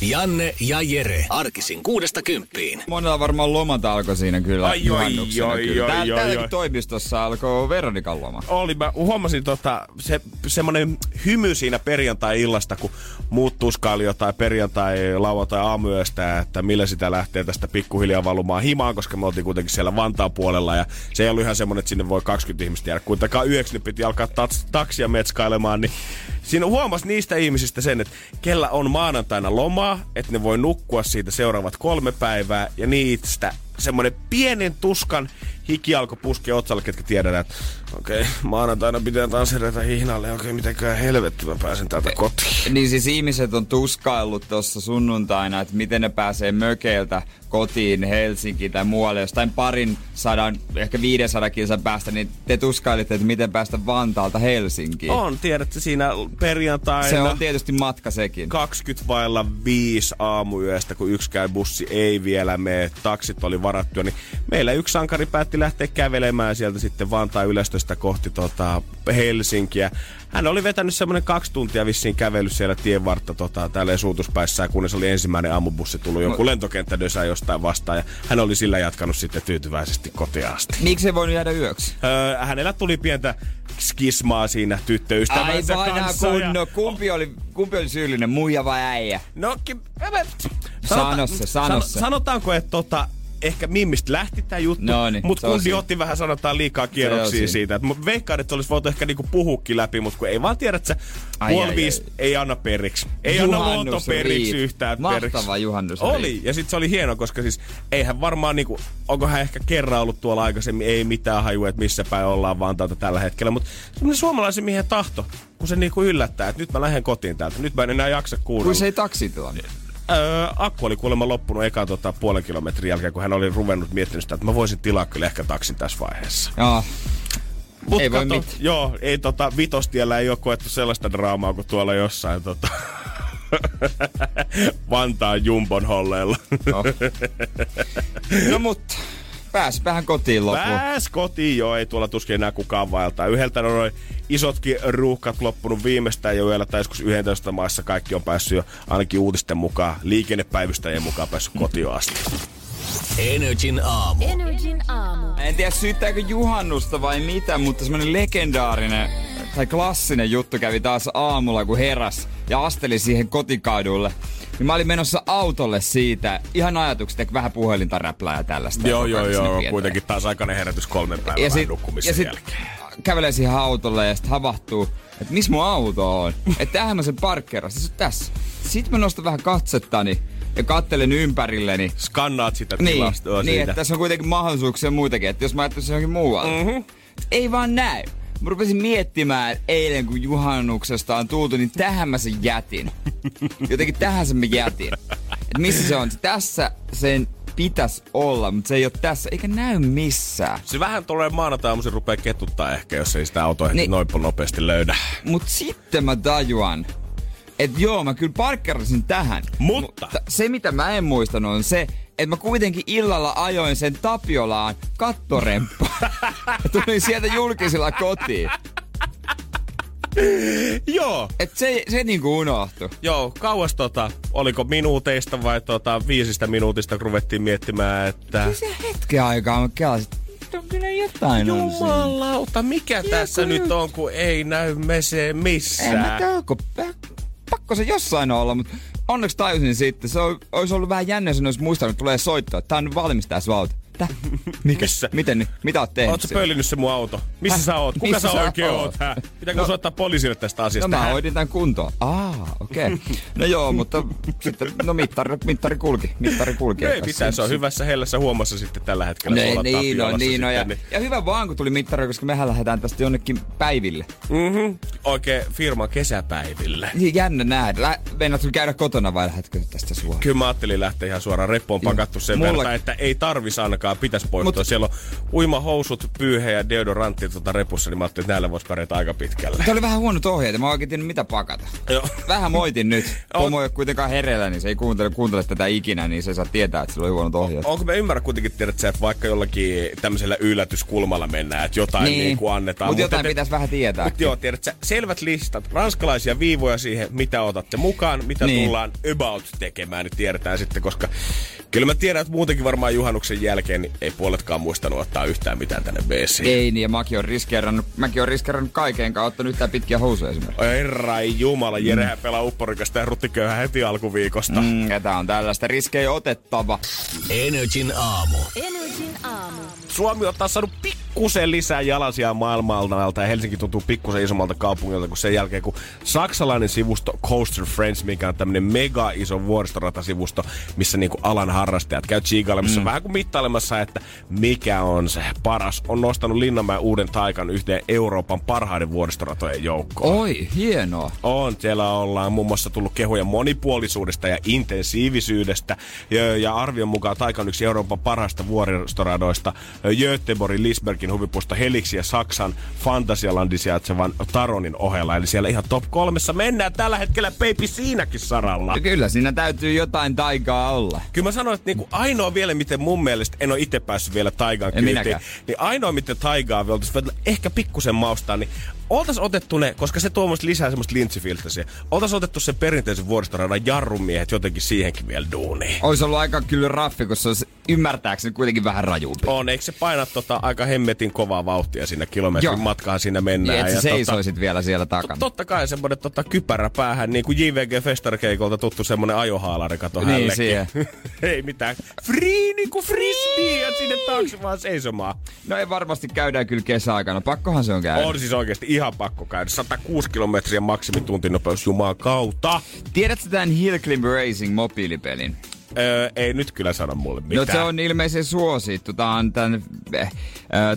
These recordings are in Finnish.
Janne ja Jere. Arkisin kuudesta kymppiin. Monella varmaan lomat alkoi siinä kyllä. Ai, Tää, ai, täälläkin ai. toimistossa alkoi Veronikan loma. Oli, mä huomasin tota, se, semmonen hymy siinä perjantai-illasta, kun muut tuskaili jotain perjantai, lauantai aamuyöstä, että millä sitä lähtee tästä pikkuhiljaa valumaan himaan, koska me oltiin kuitenkin siellä Vantaan puolella ja se ei ollut ihan semmonen, että sinne voi 20 ihmistä jäädä. Kuitenkaan yhdeksi niin piti alkaa tats, taksia metskailemaan, niin siinä huomasi niistä ihmisistä sen, että kellä on maanantaina lomaa, että ne voi nukkua siitä seuraavat kolme päivää ja niistä semmoinen pienen tuskan hiki alkoi puskea otsalle, ketkä tiedetään, että okei, okay, maanantaina pitää taas herätä hihnalle, okei, okay, mitenkään helvetti mä pääsen täältä kotiin. Niin siis ihmiset on tuskaillut tuossa sunnuntaina, että miten ne pääsee mökeiltä kotiin Helsinkiin tai muualle jostain parin sadan, ehkä 500 kilsan päästä, niin te tuskailitte, että miten päästä Vantaalta Helsinkiin. On, tiedätte, siinä perjantaina... Se on tietysti matka sekin. 20 vailla 5 aamuyöstä, kun yksikään bussi ei vielä mene, taksit oli varattu, niin meillä yksi sankari päätti lähteä kävelemään sieltä sitten Vantaan ylästöstä kohti tota Helsinkiä. Hän oli vetänyt semmoinen kaksi tuntia vissiin kävellyt siellä tien vartta tota, tälleen suutuspäissään, kunnes oli ensimmäinen aamubussi tullut joku lentokenttädösä jostain vastaan. Ja hän oli sillä jatkanut sitten tyytyväisesti kotiin asti. Miksi se voi jäädä yöksi? Öö, hänellä tuli pientä skismaa siinä Ai tyttöystävänsä vanha kanssa. ja- kunno, kumpi oli, kumpi oli syyllinen, muija vai äijä? No, ki- Sano se, sano se. Sanotaanko, että tota, ehkä Mimmistä lähti tämä juttu, No niin, mutta kundi otti vähän sanotaan liikaa kierroksia siitä. Et mä veikkaan, että olisi voitu ehkä niinku puhukin läpi, mutta kun ei vaan tiedä, että se puoli viisi ei anna periksi. Ei anna luonto Juhannus periksi riit. yhtään Mahtava periksi. juhannus Oli, riit. ja sitten se oli hieno, koska siis eihän varmaan niinku, onko hän ehkä kerran ollut tuolla aikaisemmin, ei mitään hajua, että missä päin ollaan vaan täältä tällä hetkellä, mutta semmoinen suomalaisen miehen tahto, kun se niinku yllättää, että nyt mä lähden kotiin täältä, nyt mä en enää jaksa kuunnella. Kun se ei taksitilannut. Öö, akku oli kuulemma loppunut ekan tota, puolen kilometrin jälkeen, kun hän oli ruvennut miettinyt sitä, että mä voisin tilaa kyllä ehkä taksin tässä vaiheessa. Joo. Mut Ei voi kato, mitään. Joo, ei tota, vitostiellä ei ole koettu sellaista draamaa kuin tuolla jossain tota, Vantaan Jumbon holleilla. Oh. No mutta, pääsipähän kotiin loppuun. Pääs kotiin jo, ei tuolla tuskin enää kukaan vaeltaa. Yhdeltä on noin isotkin ruuhkat loppunut viimeistään jo yöllä, tai joskus 11 maassa kaikki on päässyt jo ainakin uutisten mukaan, liikennepäivystäjien mukaan päässyt kotiin asti. Energin aamu. Energin aamu. En tiedä syyttääkö juhannusta vai mitä, mutta semmonen legendaarinen tai klassinen juttu kävi taas aamulla, kun heräs ja asteli siihen kotikadulle. Niin mä olin menossa autolle siitä, ihan ajatukset, että vähän puhelinta räplää ja tällaista. Joo, joo, joo. Kuitenkin taas aikainen herätys kolmen päivän ja sit, nukkumisen ja sit jälkeen. kävelee siihen autolle ja sitten havahtuu, että missä mun auto on. että tähän mä sen parkkeerasin, se on tässä. Sitten mä nostan vähän katsettani ja kattelen ympärilleni. Skannaat sitä Niin, tilastoa niin siitä. että tässä on kuitenkin mahdollisuuksia muitakin, että jos mä ajattelisin johonkin muualle. Mm-hmm. Ei vaan näin. Mä rupesin miettimään eilen, kun juhannuksesta on tultu, niin tähän mä sen jätin. Jotenkin tähän sen mä jätin. Et missä se on? Tässä sen pitäisi olla, mutta se ei ole tässä, eikä näy missään. Se vähän tulee maanantai se rupeaa ketuttaa ehkä, jos ei sitä autoa Niin. niin. noin nopeasti löydä. Mut sitten mä tajuan, että joo, mä kyllä parkkerasin tähän. Mutta- Mutta se, mitä mä en muistanut, on se, että mä kuitenkin illalla ajoin sen Tapiolaan kattoremppaan. Tulin sieltä julkisilla kotiin. Joo, Et se, se niinku unohtui. joo, kauas tota, oliko minuuteista vai tota viisistä minuutista, kun ruvettiin miettimään, että... Se hetken aikaa mä kelasin, että on kyllä jotain. Jumalauta, mikä tässä kyllä. nyt on, kun ei näy mese En mä missään? tiedä, onko pakko se jossain olla, mutta onneksi tajusin sitten. Se ol- olisi ollut vähän jännä, jos olisi muistanut, että tulee soittaa. Tää on valmis tää sun Että? Mikä? Missä? Miten, niin? mitä oot tehnyt? Ootko siellä? pöllinyt se mun auto? Missä Häh? sä oot? Kuka Missä sä sä oikein oot? oot? Hä? Pitääkö No- no, soittaa poliisille tästä No asiasta? mä Hä? hoidin tän kuntoon. Aa, okei. Okay. No joo, mutta sitten, no mittari, mittari kulki. Mittari kulki. No ei mitään, se on hyvässä hellässä huomassa sitten tällä hetkellä. Ne, tuolla niin, no, niin, no, ja, sitten, ja hyvä vaan, kun tuli mittari, koska mehän lähdetään tästä jonnekin päiville. Mhm. Oikein firman kesäpäiville. Niin jännä nähdä. Lä, meinaatko käydä kotona vai lähdetkö tästä suoraan? Kyllä mä ajattelin lähteä ihan suoraan. Reppu on pakattu sen Mulla- verran, että ei tarvis ainakaan, pitäisi poistua. Mut- Siellä on uimahousut, pyyhe ja deodorantti tuota repussa, niin mä ajattelin, että näillä voisi pärjätä aika pitkälle. Tämä oli vähän huonot ohjeet, mä oikein mitä pakata. Joo. Vähän moitin nyt. On. Pomo ei ole kuitenkaan hereillä, niin se ei kuuntele, kuuntele tätä ikinä, niin se saa tietää, että sillä oli huonot ohjeet. Onko me ymmärrä kuitenkin tiedät että vaikka jollakin tämmöisellä yllätyskulmalla mennään, että jotain niin, niin kuin annetaan. Mutta jotain että- pitäisi vähän tietää. Mut joo, tiedät sä, selvät listat, ranskalaisia viivoja siihen, mitä otatte mukaan, mitä niin. tullaan about tekemään, niin tiedetään sitten, koska kyllä mä tiedän, että muutenkin varmaan juhannuksen jälkeen niin ei puoletkaan muistanut ottaa yhtään mitään tänne BC. Ei niin, ja mäkin on riskeerannut, mäkin on riskeerannut kaiken kanssa, ottanut yhtään pitkiä housuja esimerkiksi. Oi herra jumala, Jerehän pelaa upporikasta ja ruttiköyhä heti alkuviikosta. Mm. Mm, ja tää on tällaista riskejä otettava. Energin aamu. Energin aamu. Suomi on taas saanut pikkusen lisää jalasia maailmalta ja Helsinki tuntuu pikkusen isommalta kaupungilta kuin sen jälkeen, kun saksalainen sivusto Coaster Friends, mikä on tämmönen mega iso vuoristoratasivusto, missä niinku alan harrastajat käy chiigailemassa mm. vähän kuin mittailemassa, että mikä on se paras, on nostanut Linnanmäen uuden taikan yhteen Euroopan parhaiden vuoristoratojen joukkoon. Oi, hienoa. On, siellä ollaan muun muassa tullut kehuja monipuolisuudesta ja intensiivisyydestä. Ja, ja arvion mukaan Taika on yksi Euroopan parhaista vuoristoradoista. Göteborgin, Lisbergin huvipuisto Heliksi ja Saksan Fantasialandi sijaitsevan Taronin ohella. Eli siellä ihan top kolmessa mennään tällä hetkellä baby siinäkin saralla. Kyllä siinä täytyy jotain taikaa olla. Kyllä mä sanoin, että niinku ainoa vielä, miten mun mielestä, en ole itse päässyt vielä Taigaan En kyytiin, minäkään. niin ainoa, miten Taigaa oltaisiin ehkä pikkusen maustaa, niin oltais otettu ne, koska se tuo musta lisää semmoista lintsifiltä siihen, oltais otettu sen perinteisen vuoristoradan jarrumiehet jotenkin siihenkin vielä duuniin. Olisi ollut aika kyllä raffi, kun se olisi ymmärtääkseni kuitenkin vähän rajumpi. On, eikö se paina tota aika hemmetin kovaa vauhtia siinä kilometrin Joo. matkaan siinä mennään. Niin, että ja tota- vielä siellä takana. Totta kai semmonen tota, kypärä päähän, niin kuin JVG Festarkeikolta tuttu semmonen ajohaalari, kato Niin, hänellekin. siihen. Ei mitään. Free niinku frisbee ja sinne taakse vaan seisomaan. No ei varmasti käydään kyllä kesäaikana. Pakkohan se on käydä. On siis oikeasti ihan pakko käydä. 106 kilometriä maksimituntinnopeus jumaan kautta. Tiedätkö tämän Hill Climb Racing mobiilipelin? Öö, ei nyt kyllä sano mulle mitään. No se on ilmeisen suosittu. Tämä on tämän, äh,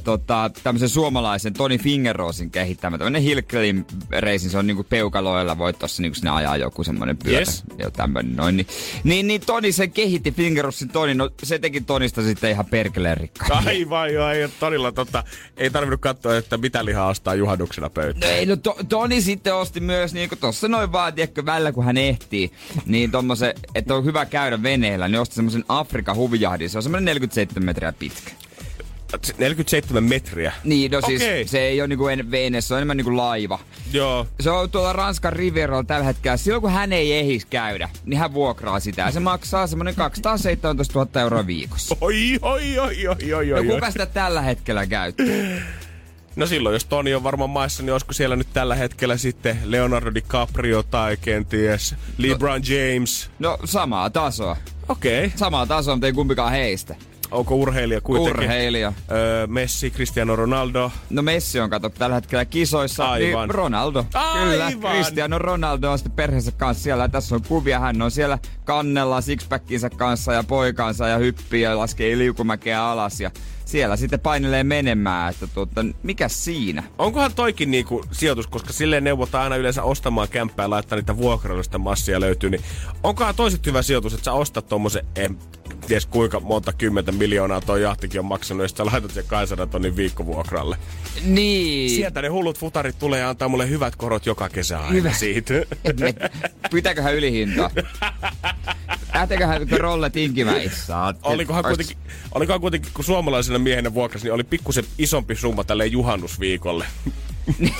tota, tämmöisen suomalaisen Toni Fingerrosin kehittämä. Tämmöinen Hill Climb Racing, se on niinku peukaloilla, voit tossa niinku sinne ajaa joku semmoinen pyörä. Yes. Ja tämmöinen noin. Niin, niin, niin Toni se kehitti Fingerrosin Toni, no se teki Tonista sitten ihan perkeleen rikkaan. Aivan joo, ei ole todella tota, ei tarvinnut katsoa, että mitä lihaa ostaa juhannuksena No pöytään. ei, no to, Toni sitten osti myös niinku tossa noin vaan, tiedätkö, välillä kun hän ehtii, niin tommosen, että on hyvä käydä veneellä, niin osti semmosen Afrikan huvijahdin. Se on semmonen 47 metriä pitkä. 47 metriä. Niin, no siis Okei. se ei ole niinku en- vene, se on enemmän niinku laiva. Joo. Se on tuolla Ranskan Rivieralla tällä hetkellä. Silloin kun hän ei ehis käydä, niin hän vuokraa sitä. Ja se maksaa semmonen 217 000 euroa viikossa. Oi, oi, oi, oi, oi, No oi. kuka sitä tällä hetkellä käyttää? No silloin, jos Toni on varmaan maissa, niin olisiko siellä nyt tällä hetkellä sitten Leonardo DiCaprio tai kenties LeBron James? No samaa tasoa. Okei. Okay. Samaa tasoa, mutta ei kumpikaan heistä. Onko urheilija kuitenkin? Urheilija. Öö, Messi, Cristiano Ronaldo. No Messi on kato tällä hetkellä kisoissa. Aivan. Niin Ronaldo. Kyllä. Aivan. Cristiano Ronaldo on sitten perheensä kanssa siellä. Tässä on kuvia. Hän on siellä kannella sixpackinsa kanssa ja poikansa ja hyppii ja laskee liukumäkeä alas. Ja siellä sitten painelee menemään. Että tuota, mikä siinä? Onkohan toikin niinku sijoitus, koska silleen neuvotaan aina yleensä ostamaan kämppää ja laittaa niitä vuokrailusta massia löytyy, niin onkohan toiset hyvä sijoitus, että sä ostat tommosen, en ties kuinka monta kymmentä miljoonaa toi jahtikin on maksanut, ja sit sä laitat sen 200 tonnin viikkovuokralle. Niin. Sieltä ne hullut futarit tulee ja antaa mulle hyvät korot joka kesä aina Hyvä. siitä. Pitääköhän ylihintaa? Lähteeköhän rolle tinkimään? Olikohan kuitenkin, olikohan kuitenkin, kun suomalaisena miehenä vuokrasi, niin oli pikkusen isompi summa tälle juhannusviikolle. Niin,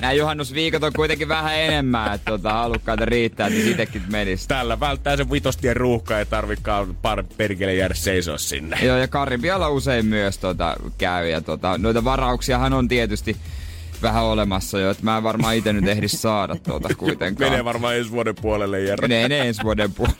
Nämä juhannusviikot on kuitenkin vähän enemmän, että tota, halukkaita riittää, että sittenkin menisi. Tällä välttää se vitostien ruuhka, ei tarvikaan par perkele jäädä seisoa sinne. Joo, ja Karibialla usein myös tota, käy. Ja tota, noita varauksiahan on tietysti vähän olemassa jo, että mä en varmaan itse nyt ehdi saada tuota kuitenkaan. Menee varmaan ensi vuoden puolelle, Jere. Menee ne ensi vuoden puolella.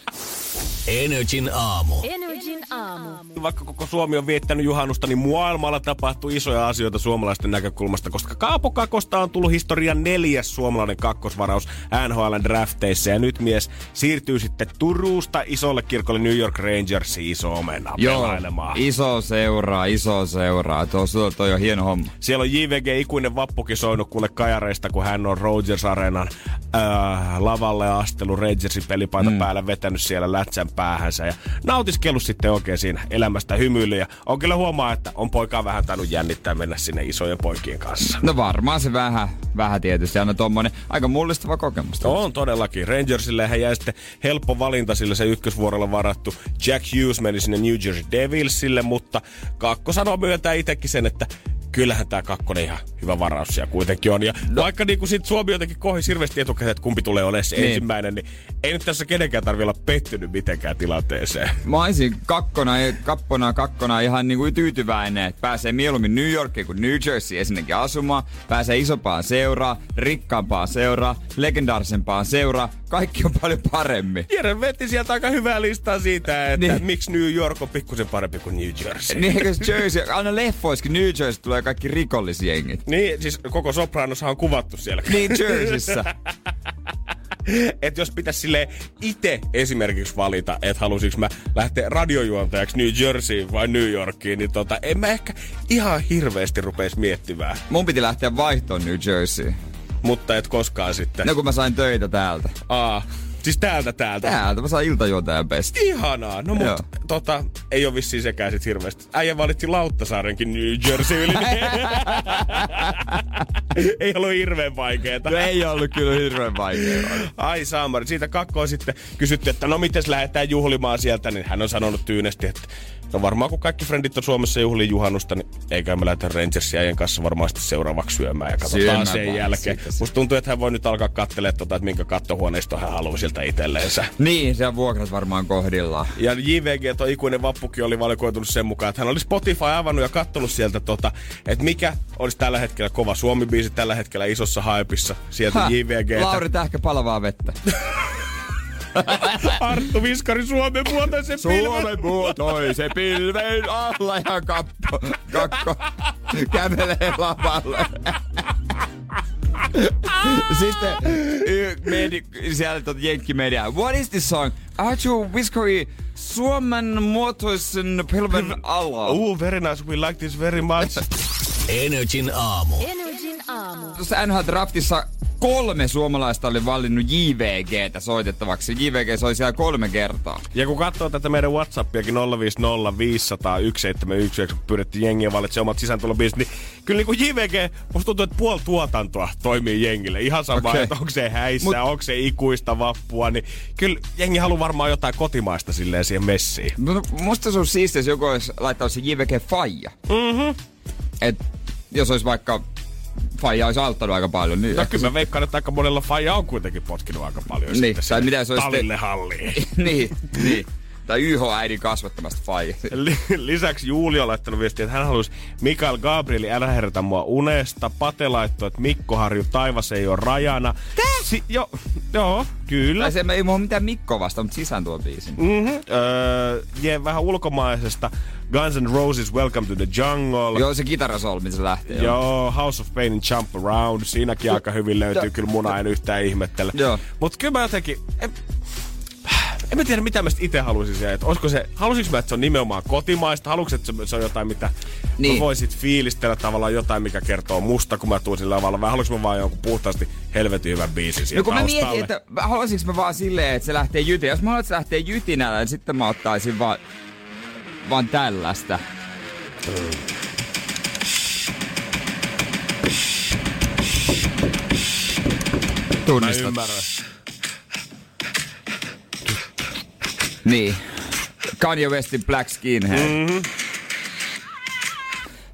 Energin aamu. Energin aamu. Vaikka koko Suomi on viettänyt juhannusta, niin maailmalla tapahtuu isoja asioita suomalaisten näkökulmasta, koska Kaapo Kakosta on tullut historian neljäs suomalainen kakkosvaraus NHL drafteissa. Ja nyt mies siirtyy sitten Turusta isolle kirkolle New York Rangersiin iso omena Joo, iso seuraa, iso seuraa. Tuo, tuo, toi on hieno homma. Siellä on JVG ikuinen vappukin soinut kuule kajareista, kun hän on Rogers Arenan äh, lavalle astelu Rangersin pelipaita mm. päällä vetänyt siellä lätsän päähänsä ja nautiskellut sitten oikein siinä elämästä hymyily. Ja on kyllä huomaa, että on poikaa vähän tainnut jännittää mennä sinne isojen poikien kanssa. No varmaan se vähän, vähän tietysti. Aina tommonen aika mullistava kokemus. On todellakin. Rangersille hän jäi sitten helppo valinta, sillä se ykkösvuorolla varattu Jack Hughes meni sinne New Jersey Devilsille, mutta Kakko sanoo myöntää itsekin sen, että kyllähän tämä kakkonen ihan hyvä varaus siellä kuitenkin on. Ja no. vaikka niin sit Suomi jotenkin kohi hirveästi etukäteen, että kumpi tulee olemaan se niin. ensimmäinen, niin ei nyt tässä kenenkään tarvitse olla pettynyt mitenkään tilanteeseen. Mä olisin kakkona, kappona, kakkona ihan niinku tyytyväinen, että pääsee mieluummin New Yorkiin kuin New Jersey ensinnäkin asumaan, pääsee isompaan seuraa, rikkaampaan seuraa, legendaarisempaan seuraa, kaikki on paljon paremmin. Jere veti sieltä aika hyvää listaa siitä, että niin. miksi New York on pikkusen parempi kuin New Jersey. Niin, eikö Jersey, aina leffoiskin New Jersey tulee kaikki rikollisjengit. Niin, siis koko Sopranoshan on kuvattu siellä. Niin, Jerseyssä. että jos pitäisi sille itse esimerkiksi valita, että halusinko mä lähteä radiojuontajaksi New Jersey vai New Yorkiin, niin tota, en mä ehkä ihan hirveästi rupeisi miettimään. Mun piti lähteä vaihtoon New Jersey. Mutta et koskaan sitten. No kun mä sain töitä täältä. Aa, Siis täältä täältä? Täältä, mä saan iltajuontajan pesti. Ihanaa. No mut, tota, ei ole vissiin sekään sit hirveästi. Äijä valitsi Lauttasaarenkin New Jersey yli. ei ollut hirveän vaikeeta. No ei ollut kyllä hirveän vaikeaa. Ai Saamari, siitä kakkoa sitten kysytty, että no miten lähdetään juhlimaan sieltä, niin hän on sanonut tyynesti, että No varmaan kun kaikki frendit on Suomessa juhliin juhannusta, niin eikä me lähdetä Rangersien kanssa varmaan sitten seuraavaksi syömään ja katsotaan Syömään sen jälkeen. Siitä, Musta tuntuu, että hän voi nyt alkaa katselemaan, tota, että minkä kattohuoneisto hän haluaa siltä itselleensä. Niin, se on vuokrat varmaan kohdillaan. Ja JVG, tuo ikuinen vappukin oli valikoitunut sen mukaan, että hän oli Spotify avannut ja katsonut sieltä, tota, että mikä olisi tällä hetkellä kova Suomi-biisi tällä hetkellä isossa haipissa. Sieltä ha, JVG. Lauri Tähkä palavaa vettä. Arttu Viskari Suomen muotoisen pilven. Suomen muotoisen pilven alla ja kappo, kakko kävelee lavalle. Sitten medi, siellä tuota Jenkki-media. What is this song? Artu Viskari Suomen muotoisen pilven alla. Oh, very nice. We like this very much. Energin aamu. Energin aamu. Tuossa NHL Draftissa kolme suomalaista oli valinnut JVGtä soitettavaksi. JVG soi siellä kolme kertaa. Ja kun katsoo tätä meidän Whatsappiakin 050 500 171, kun pyydettiin jengiä valitsemaan omat sisääntulobiisit, niin kyllä niin kuin JVG, musta tuntuu, että puoli tuotantoa toimii jengille. Ihan sama, okay. että onko se häissä, Mut... onko se ikuista vappua, niin kyllä jengi haluaa varmaan jotain kotimaista silleen siihen messiin. No, musta se on siistiä, jos joku olisi laittanut se JVG Faija. Mhm. Et jos olisi vaikka faija olisi auttanut aika paljon. Niin no kyllä mä veikkaan, että aika monella faija on kuitenkin potkinut aika paljon. Niin, tai mitä se olisi... Talille halliin. niin, niin. Tai YH-äidin kasvattamasta faija. Lisäksi Juuli on laittanut viestiä, että hän haluaisi Mikael Gabrieli, älä herätä mua unesta. Pate laittoi, että Mikko Harju, taivas ei ole rajana. Tää? Si- jo, joo, kyllä. Tai se ei mua mitään Mikko vasta, mutta sisään tuo biisin. Mm-hmm. Öö, jee, vähän ulkomaisesta. Guns N' Roses, Welcome to the Jungle. Joo, se kitarasolmi, mistä se lähtee. Joo, House of Pain Jump Around. Siinäkin aika hyvin löytyy kyllä muna, en yhtään ihmettele. Joo. Mut kyllä mä jotenkin... En, en mä tiedä, mitä mä itse haluaisin siellä. Että olisiko se, haluaisinko mä, että se on nimenomaan kotimaista? Haluaisinko, että se on jotain, mitä niin. mä voisit fiilistellä tavallaan jotain, mikä kertoo musta, kun mä tuun sillä lavalla? Vai haluaisinko mä vaan jonkun puhtaasti helvetin hyvän biisin siihen No kun mä mietin, että haluaisinko mä vaan silleen, että se lähtee jytinä. Jos mä haluan, että se lähtee jytinällä, niin sitten mä ottaisin vaan vaan tällaista. Tunnistat. Mä ymmärrän. Niin. Kanye Westin Black Skinhead. Mm-hmm.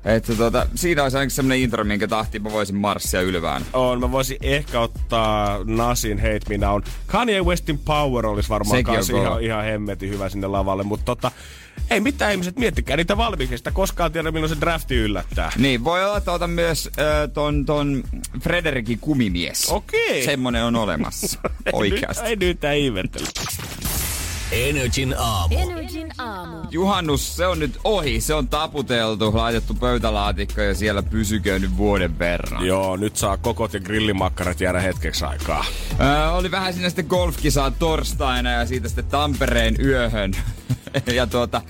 Että tota, siinä olisi ainakin semmonen intro, minkä tahtiin mä voisin marssia ylvään. On, mä voisin ehkä ottaa Nasin Hate Me Now. Kanye Westin Power olisi varmaan ihan, ihan hemmetin hyvä sinne lavalle, mutta tota, ei mitään ihmiset, miettikää niitä valmiiksi, sitä koskaan tiedä milloin se drafti yllättää. Niin, voi olla, että otan myös äh, ton, ton Frederikin kumimies. Okei. Semmonen on olemassa, oikeasti. ei nyt ei Energin aamu. Energin aamu. Juhannus, se on nyt ohi. Se on taputeltu, laitettu pöytälaatikko ja siellä pysyköön nyt vuoden verran. Joo, nyt saa kokot ja grillimakkarat jäädä hetkeksi aikaa. Öö, oli vähän siinä sitten golfkisaa torstaina ja siitä sitten Tampereen yöhön. ja tuota,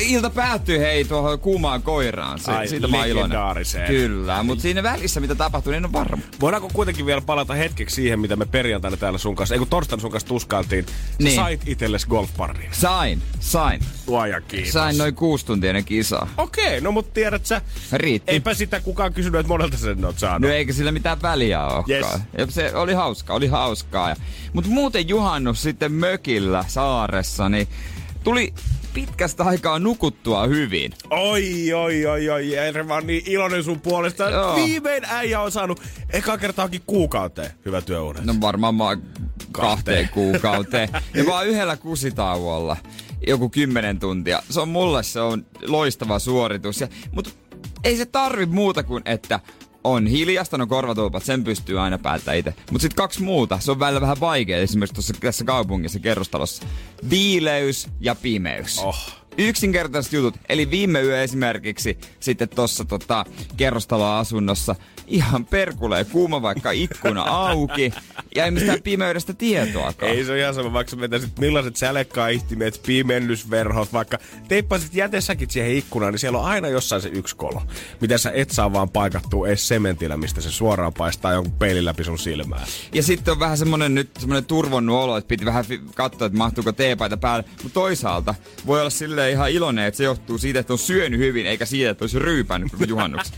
ilta päättyi hei tuohon kuumaan koiraan. Se, Ai, siitä mä iloinen. Kyllä, mutta siinä välissä mitä tapahtui, niin en ole varma. Voidaanko kuitenkin vielä palata hetkeksi siihen, mitä me perjantaina täällä sun kanssa, ei kun torstaina sun kanssa tuskailtiin. Sä Niin. sait itsellesi golfparrin. Sain, sain. Luoja kiitos. Sain noin kuusi tuntia ennen kisaa. Okei, no mut tiedät sä, Riitti. eipä sitä kukaan kysynyt, että monelta sen oot saanut. No eikä sillä mitään väliä olekaan. Yes. Se oli hauskaa, oli hauskaa. Ja, mutta muuten juhannus sitten mökillä saaressa, niin tuli pitkästä aikaa nukuttua hyvin. Oi, oi, oi, oi, Jere, mä oon niin iloinen sun puolesta. Joo. Viimein äijä on saanut eka kertaakin kuukauteen hyvä työunet. No varmaan mä kahteen Kahteen. kuukauteen. Ja vaan yhdellä kusitauolla. Joku kymmenen tuntia. Se on mulle se on loistava suoritus. Ja, mutta ei se tarvi muuta kuin, että on hiljasta, no korvatulpat, sen pystyy aina päättämään itse. Mutta sitten kaksi muuta, se on välillä vähän vaikea, esimerkiksi tuossa tässä kaupungissa kerrostalossa. Viileys ja pimeys. Oh. Yksinkertaiset jutut. Eli viime yö esimerkiksi sitten tuossa tota, kerrostaloasunnossa ihan perkulee kuuma vaikka ikkuna auki ja ei mistään pimeydestä tietoakaan. Ei se ole ihan sama, vaikka vetäisit millaiset sälekkaihtimet, pimennysverhot, vaikka teippasit jätesäkit siihen ikkunaan, niin siellä on aina jossain se yksi kolo. Mitä sä et saa vaan paikattua edes sementillä, mistä se suoraan paistaa jonkun peilin läpi sun silmää. Ja sitten on vähän semmonen nyt semmonen turvonnut olo, että piti vähän katsoa, että mahtuuko teepaita päälle. Mutta toisaalta voi olla silleen ihan iloinen, että se johtuu siitä, että on syönyt hyvin, eikä siitä, että olisi ryypännyt juhannuksen.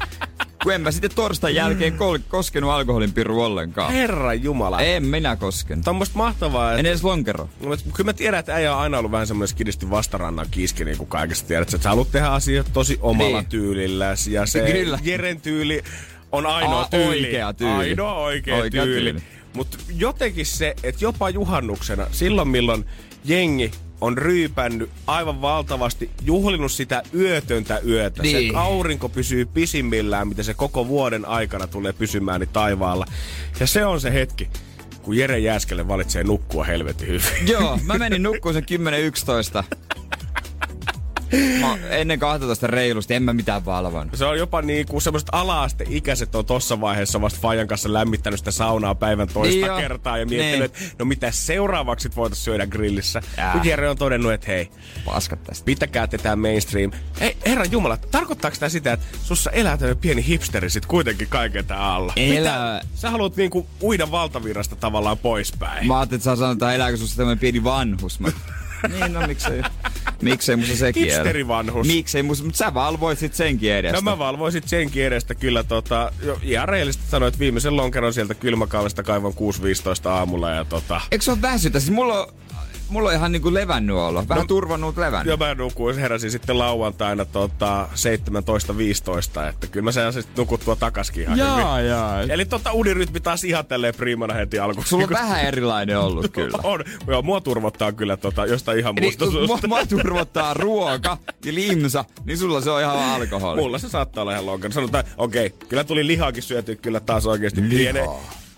Kun en mä sitten torstain jälkeen kol- koskenut alkoholin piru ollenkaan. Herra Jumala. En minä kosken. Tämä on musta mahtavaa, että En edes lonkero. No, Kyllä mä tiedän, että äijä on aina ollut vähän semmoinen skidisti vastarannan kiski, niin kuin kaikesta tiedät. Että sä haluat tehdä asiat tosi omalla Niin. tyylilläsi. Ja se Kyllä. Jeren tyyli on ainoa A- tyyli. oikea tyyli. Ainoa oikea, Oikea tyyli. tyyli. Mutta jotenkin se, että jopa juhannuksena, silloin milloin jengi on ryypännyt aivan valtavasti, juhlinut sitä yötöntä yötä. Se, Niin. että aurinko pysyy pisimmillään, mitä se koko vuoden aikana tulee pysymään niin taivaalla. Ja se on se hetki, kun Jere Jääskelle valitsee nukkua helvetin hyvin. Joo, mä menin nukkuun sen 10-11. Mä ennen 12 reilusti, en mä mitään valvonut. Se on jopa niin kuin semmoiset ala-asteikäiset on tossa vaiheessa vasta Fajan kanssa lämmittänyt sitä saunaa päivän toista Niin kertaa ja miettinyt, Niin. että no mitä seuraavaksi voitaisiin syödä grillissä. Jere on todennut, että hei, Paskat tästä. pitäkää tätä mainstream. Ei, herra Jumala, tarkoittaako tämä sitä, että sussa elää tämmöinen pieni hipsteri sit kuitenkin kaiken tää alla? Elää. Mitä? Sä haluat niinku uida valtavirrasta tavallaan poispäin. Mä ajattelin, että sä sanoit, että elääkö susta tämmönen pieni vanhus. Mä... niin, no miksei. Miksei musta sekin elä. Hipsterivanhus. Miksei musta, mutta sä valvoit sit senkin edestä. No mä valvoin sit senkin edestä kyllä tota, jo, ihan rehellisesti sanoin, että viimeisen lonkeron sieltä kylmäkallesta kaivon 6.15 aamulla ja tota, Eikö se ole väsytä? Siis mulla on, mulla on ihan niinku levännyt olo. Vähän no, turvannut levännyt. Ja mä nukuin, heräsin sitten lauantaina tota 17.15, että kyllä mä sain sitten nukuttua takaskin ihan hyvin. jaa. Eli tota unirytmi taas ihan tälleen primana heti alkuun. Sulla on vähän erilainen ollut kyllä. On. Joo, mua turvottaa kyllä tota, jostain ihan Eli muusta kun mua, mua turvottaa ruoka ja limsa, niin sulla se on ihan alkoholi. Mulla se saattaa olla ihan lonkero. Sanotaan, okei, okay, kyllä tuli lihaakin syöty kyllä taas oikeasti Lihaa. pienen,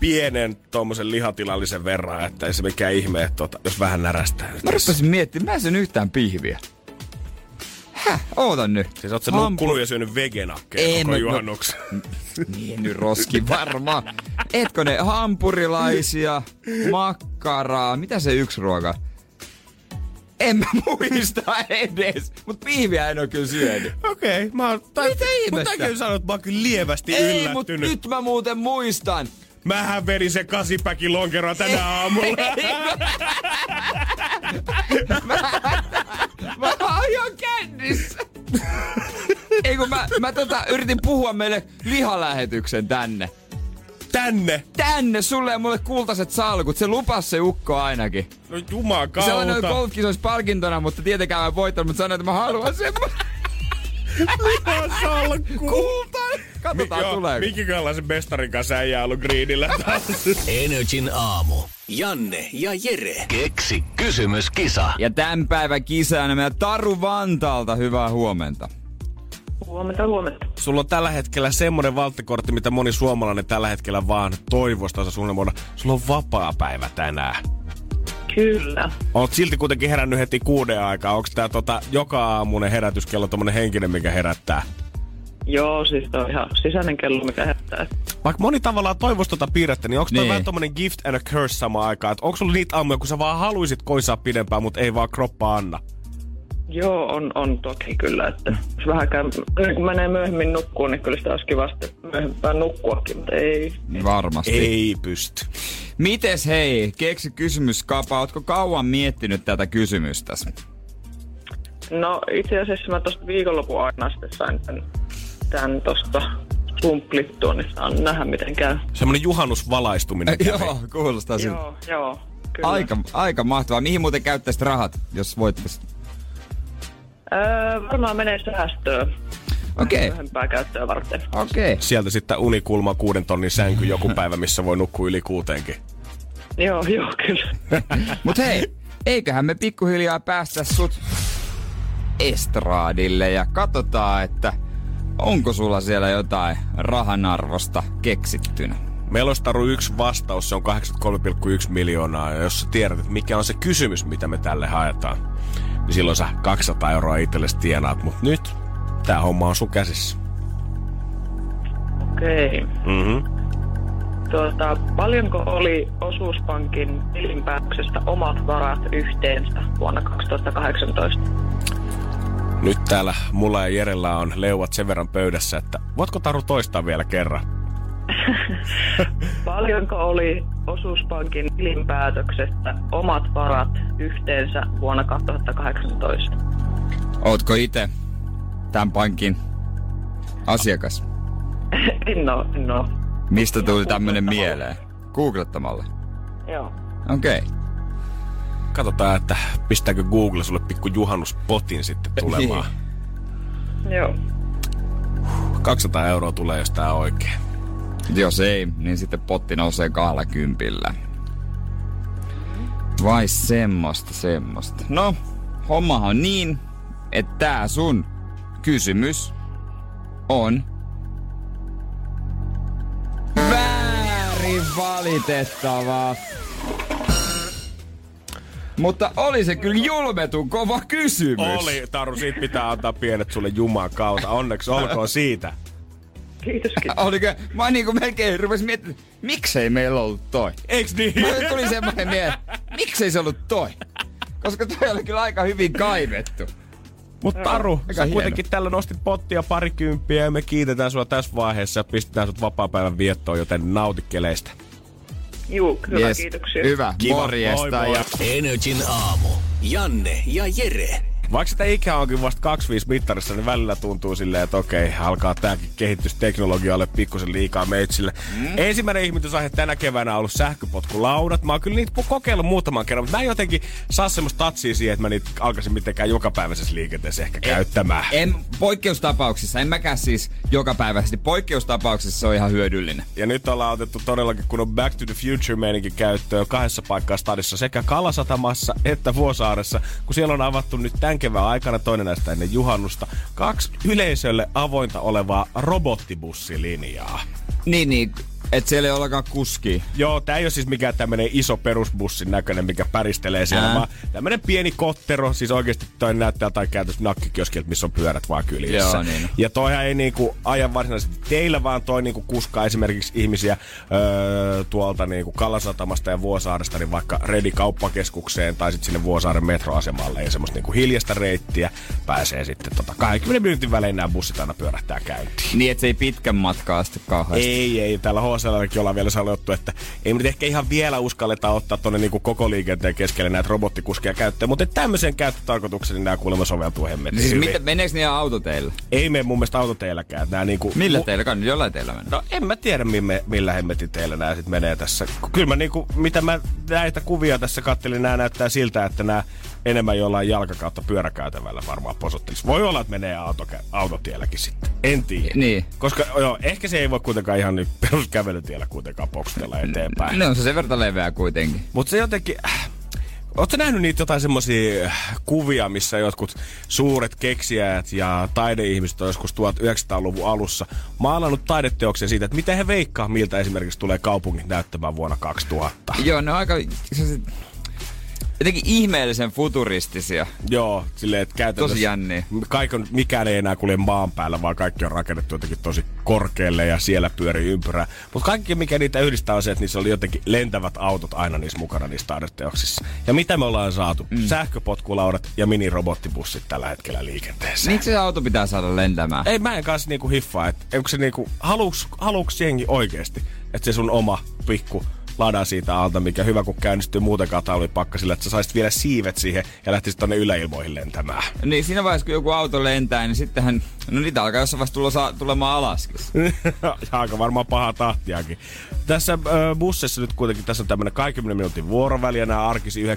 pienen tommosen lihatilallisen verran, että ei se mikään ihme, että tota, jos vähän närästää. Mä rupesin miettimään, mä en syön yhtään pihviä. Häh? Ootan nyt. Siis oot sä nukkunut ja syönyt vegenakkeja koko juhannuksen? Niin nyt roski varmaan. Etkö ne hampurilaisia, makkaraa, mitä se yksi ruoka? En mä muista edes, mut pihviä en oo kyllä syönyt. Okei, okay, mä oon... Tai, Mitä ihmettä? Mutta täytyy sanoa, että mä oon kyllä lievästi Ei, mut yllättynyt. nyt mä muuten muistan. Mähän vedin se kasipäki lonkeroa tänä aamulla. Mä oon ihan kännissä. Ei kun mä, mä tota, yritin puhua meille lihalähetyksen tänne. Tänne. Tänne sulle ja mulle kultaiset salkut. Se lupas se ukko ainakin. No jumakauta. Se on noin golfkisoissa palkintona, mutta tietenkään mä en voittanut, mutta sanoin, että mä haluan semmoinen. Salkku. Kultainen. Katsotaan Joo, tuleeko. Mikki Kallasen mestarin kanssa äijä ollut greenillä taas. Energin aamu. Janne ja Jere. Keksi kysymyskisa. Ja tämän päivän kisana meidän Taru Vantaalta. Hyvää huomenta. Huomenta, huomenta. Sulla on tällä hetkellä semmonen valttikortti, mitä moni suomalainen tällä hetkellä vaan toivosta suunnilleen Sulla on vapaa päivä tänään. Kyllä. Oot silti kuitenkin herännyt heti kuuden aikaa. Onko tää tota, joka aamunen herätyskello tommonen henkinen, mikä herättää? Joo, siis toi on ihan sisäinen kello, mikä herättää. Vaikka moni tavallaan toivoisi tota piirrettä, niin onko toi Niin. vähän tommonen gift and a curse samaan aikaan? Onko sulla niitä aamuja, kun sä vaan haluisit koisaa pidempään, mutta ei vaan kroppa anna? Joo, on, on toki kyllä, että jos vähänkään, niin kun menee myöhemmin nukkuun, niin kyllä sitä olisi kiva sitten myöhempään nukkuakin, mutta ei. Varmasti. Ei pysty. Mites hei, keksi kysymys Kapa, ootko kauan miettinyt tätä kysymystä? No itse asiassa mä tosta viikonlopun aikana sitten sain tämän, tämän tosta sumplittua, niin saan nähdä miten käy. Semmonen juhannusvalaistuminen kävi. Joo, kuulostaa siltä. Joo, joo. Kyllä. Aika, aika mahtavaa. Mihin muuten käyttäisit rahat, jos voittaisit? Öö, varmaan menee säästöön. Okei. Myöhempää käyttöä varten. Okei. Sieltä sitten unikulma kuuden tonnin sänky joku päivä, missä voi nukkua yli kuuteenkin. Joo, joo, kyllä. Mut hei, eiköhän me pikkuhiljaa päästä sut estraadille ja katsotaan, että onko sulla siellä jotain rahan arvosta keksittynä. Meillä olisi Taru yksi vastaus, se on 83,1 miljoonaa. Ja jos sä tiedät, että mikä on se kysymys, mitä me tälle haetaan, niin silloin sä 200 euroa itsellesi tienaat. Mutta nyt tää homma on sun käsissä. Okei. Mm-hmm. Tuota, paljonko oli osuuspankin tilinpäätöksestä omat varat yhteensä vuonna 2018? Nyt täällä mulla ja Jerellä on leuvat sen verran pöydässä, että voitko Taru toistaa vielä kerran? Paljonko oli osuuspankin tilinpäätöksestä omat varat yhteensä vuonna 2018? Ootko itse tämän pankin asiakas? en oo. Mistä tuli tämmönen mieleen? Googlettamalla. Joo. Okei. Okay. Katsotaan, että pistääkö Google sulle pikku juhannuspotin sitten tulemaan. Joo. 200 euroa tulee, jos tää on oikein. Jos ei, niin sitten potti nousee kahdella kympillä. Vai semmoista, semmoista. No, hommahan on niin, että tää sun kysymys on väärin valitettava. Mutta oli se kyllä julmetun kova kysymys. Oli, Taru, siitä pitää antaa pienet sulle Juman kautta. Onneksi olkoon siitä. Kiitos, kiitos. Oliko, mä niinku melkein rupesin miettimään, miksei meillä ollut toi. Eiks niin? Mulle tuli semmoinen mieleen, miksei se ollut toi? Koska toi oli kyllä aika hyvin kaivettu. Mutta Taru, Aika sä hieno. kuitenkin tällä nostit pottia parikymppiä ja me kiitetään sua tässä vaiheessa ja pistetään sut vapaa-päivän viettoon, joten nauti keleistä. Juu, kyllä, Yes, kiitoksia. Hyvä, Kiva. morjesta. Moi, moi. Ja Energin aamu. Janne ja Jere. Vaikka sitä ikä onkin vasta 25 mittarissa, niin välillä tuntuu silleen, että okei, alkaa tääkin kehitysteknologia ole pikkusen liikaa meitsille. Mm. Ensimmäinen ihmetysaihe tänä keväänä on ollut sähköpotkulaudat. Mä oon kyllä niitä kokeillut muutaman kerran, mutta mä en jotenkin saa semmoista tatsia siihen, että mä niitä alkaisin mitenkään jokapäiväisessä liikenteessä ehkä käyttämään. en, poikkeustapauksissa, en mäkään siis jokapäiväisesti, poikkeustapauksissa se on ihan hyödyllinen. Ja nyt ollaan otettu todellakin kun on Back to the Future meininki käyttöön kahdessa paikkaa stadissa sekä Kalasatamassa että Vuosaaressa, kun siellä on avattu nyt tämän kevään aikana toinen näistä ennen juhannusta kaksi yleisölle avointa olevaa robottibussilinjaa. Niin, niin, et siellä ei olekaan kuski. Joo, tää ei ole siis mikään tämmönen iso perusbussin näköinen, mikä päristelee siellä, Ää. vaan tämmönen pieni kottero, siis oikeasti toi näyttää jotain käytössä nakkikioskilta, missä on pyörät vaan kyljessä. Joo, niin. Ja toihan ei niinku aja varsinaisesti teillä, vaan toi niinku kuskaa esimerkiksi ihmisiä öö, tuolta niinku Kalasatamasta ja Vuosaaresta, niin vaikka Redi kauppakeskukseen tai sitten sinne Vuosaaren metroasemalle ja semmoista niinku hiljasta reittiä pääsee sitten tota 20 minuutin välein nämä bussit aina pyörähtää käyntiin. Niin, että se ei pitkän matkaa sitten kauheasti. Ei, ei. Täällä HSLkin ollaan vielä sanottu, että ei nyt ehkä ihan vielä uskalleta ottaa tonne niinku koko liikenteen keskelle näitä robottikuskia käyttöön, mutta tämmöisen käyttötarkoituksen niin nämä kuulemma soveltuu hemmetin Siis miten, meneekö ne ihan autoteillä? Ei mene mun mielestä autoteilläkään. Nää niinku, Millä mu- teillä? Kann jollain teillä mennä. No en mä tiedä, millä, millä hemmetin teillä nämä sit menee tässä. Kyllä mä niinku, mitä mä näitä kuvia tässä kattelin, nämä näyttää siltä, että nämä enemmän jollain jalka kautta pyöräkäytävällä varmaan posottelisi. Voi olla, että menee auto, autotielläkin sitten. En tiedä. Niin. Koska joo, ehkä se ei voi kuitenkaan ihan nyt peruskävelytiellä kuitenkaan poksutella eteenpäin. Ne on se sen verran leveä kuitenkin. Mutta se jotenkin... Äh, Oletko nähnyt niitä jotain semmoisia äh, kuvia, missä jotkut suuret keksijät ja taideihmiset on joskus 1900-luvun alussa maalannut taideteoksia siitä, että miten he veikkaa, miltä esimerkiksi tulee kaupungit näyttämään vuonna 2000? Joo, ne on aika... Jotenkin ihmeellisen futuristisia. Joo, silleen, että käytännössä... Tosi jänniä. Kaikon, mikään ei enää kulje maan päällä, vaan kaikki on rakennettu jotenkin tosi korkealle ja siellä pyörii ympyrää. Mutta kaikki, mikä niitä yhdistää, on se, että niissä oli jotenkin lentävät autot aina niissä mukana niissä taideteoksissa. Ja mitä me ollaan saatu? Mm. Sähköpotkulaudat ja minirobottibussit tällä hetkellä liikenteessä. Miksi se auto pitää saada lentämään? Ei mä en kanssa niinku hiffaa, että onko se niinku, haluuks, haluuks jengi oikeesti, että se sun oma pikku lada siitä alta, mikä hyvä kun käynnistyy muutenkaan talvipakkasilla, että sä saisit vielä siivet siihen ja lähtisit tonne yläilmoihin lentämään. Niin siinä vaiheessa, kun joku auto lentää, niin sittenhän, no niitä alkaa jossain vaiheessa tulla, saa, tulemaan alaskin. ja aika varmaan paha tahtiakin. Tässä äh, bussissa nyt kuitenkin tässä on tämmönen 20 minuutin vuoroväli ja nämä arkisi 9-15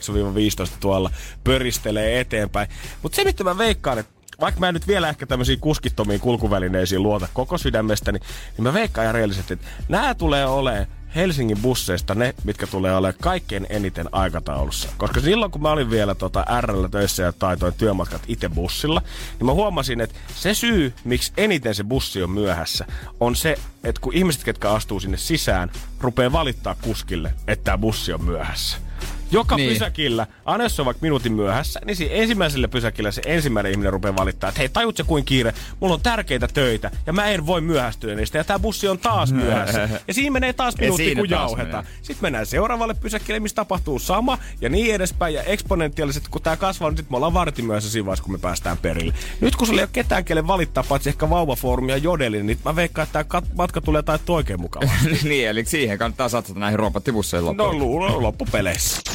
tuolla pöristelee eteenpäin. Mutta se, mitä mä veikkaan, että vaikka mä en nyt vielä ehkä tämmöisiin kuskittomiin kulkuvälineisiin luota koko sydämestäni, niin mä veikkaan ihan reellisesti, että nämä tulee olemaan Helsingin busseista ne, mitkä tulee olemaan kaikkein eniten aikataulussa. Koska silloin, kun mä olin vielä tota RL töissä ja taitoin työmatkat itse bussilla, niin mä huomasin, että se syy, miksi eniten se bussi on myöhässä, on se, että kun ihmiset, ketkä astuu sinne sisään, rupeaa valittaa kuskille, että tämä bussi on myöhässä. Joka niin. pysäkillä, aina jos on vaikka minuutin myöhässä, niin siinä ensimmäisellä pysäkillä se ensimmäinen ihminen rupeaa valittaa, että hei, tajut se kuin kiire, mulla on tärkeitä töitä ja mä en voi myöhästyä niistä ja tämä bussi on taas myöhässä. ja siinä menee taas minuutti, kun jauhetaan. Menee. Sitten mennään seuraavalle pysäkille, missä tapahtuu sama ja niin edespäin ja eksponentiaaliset, kun tämä kasvaa, niin sitten me ollaan vartin myöhässä siinä vaiheessa, kun me päästään perille. Nyt kun sulla ei ole ketään, kelle valittaa, paitsi ehkä vauvafoorumi ja jodelin, niin mä veikkaan, että tämä matka tulee tai oikein mukavaa. niin, eli siihen kannattaa satsata näihin robottibusseihin loppuun. No loppupeleissä.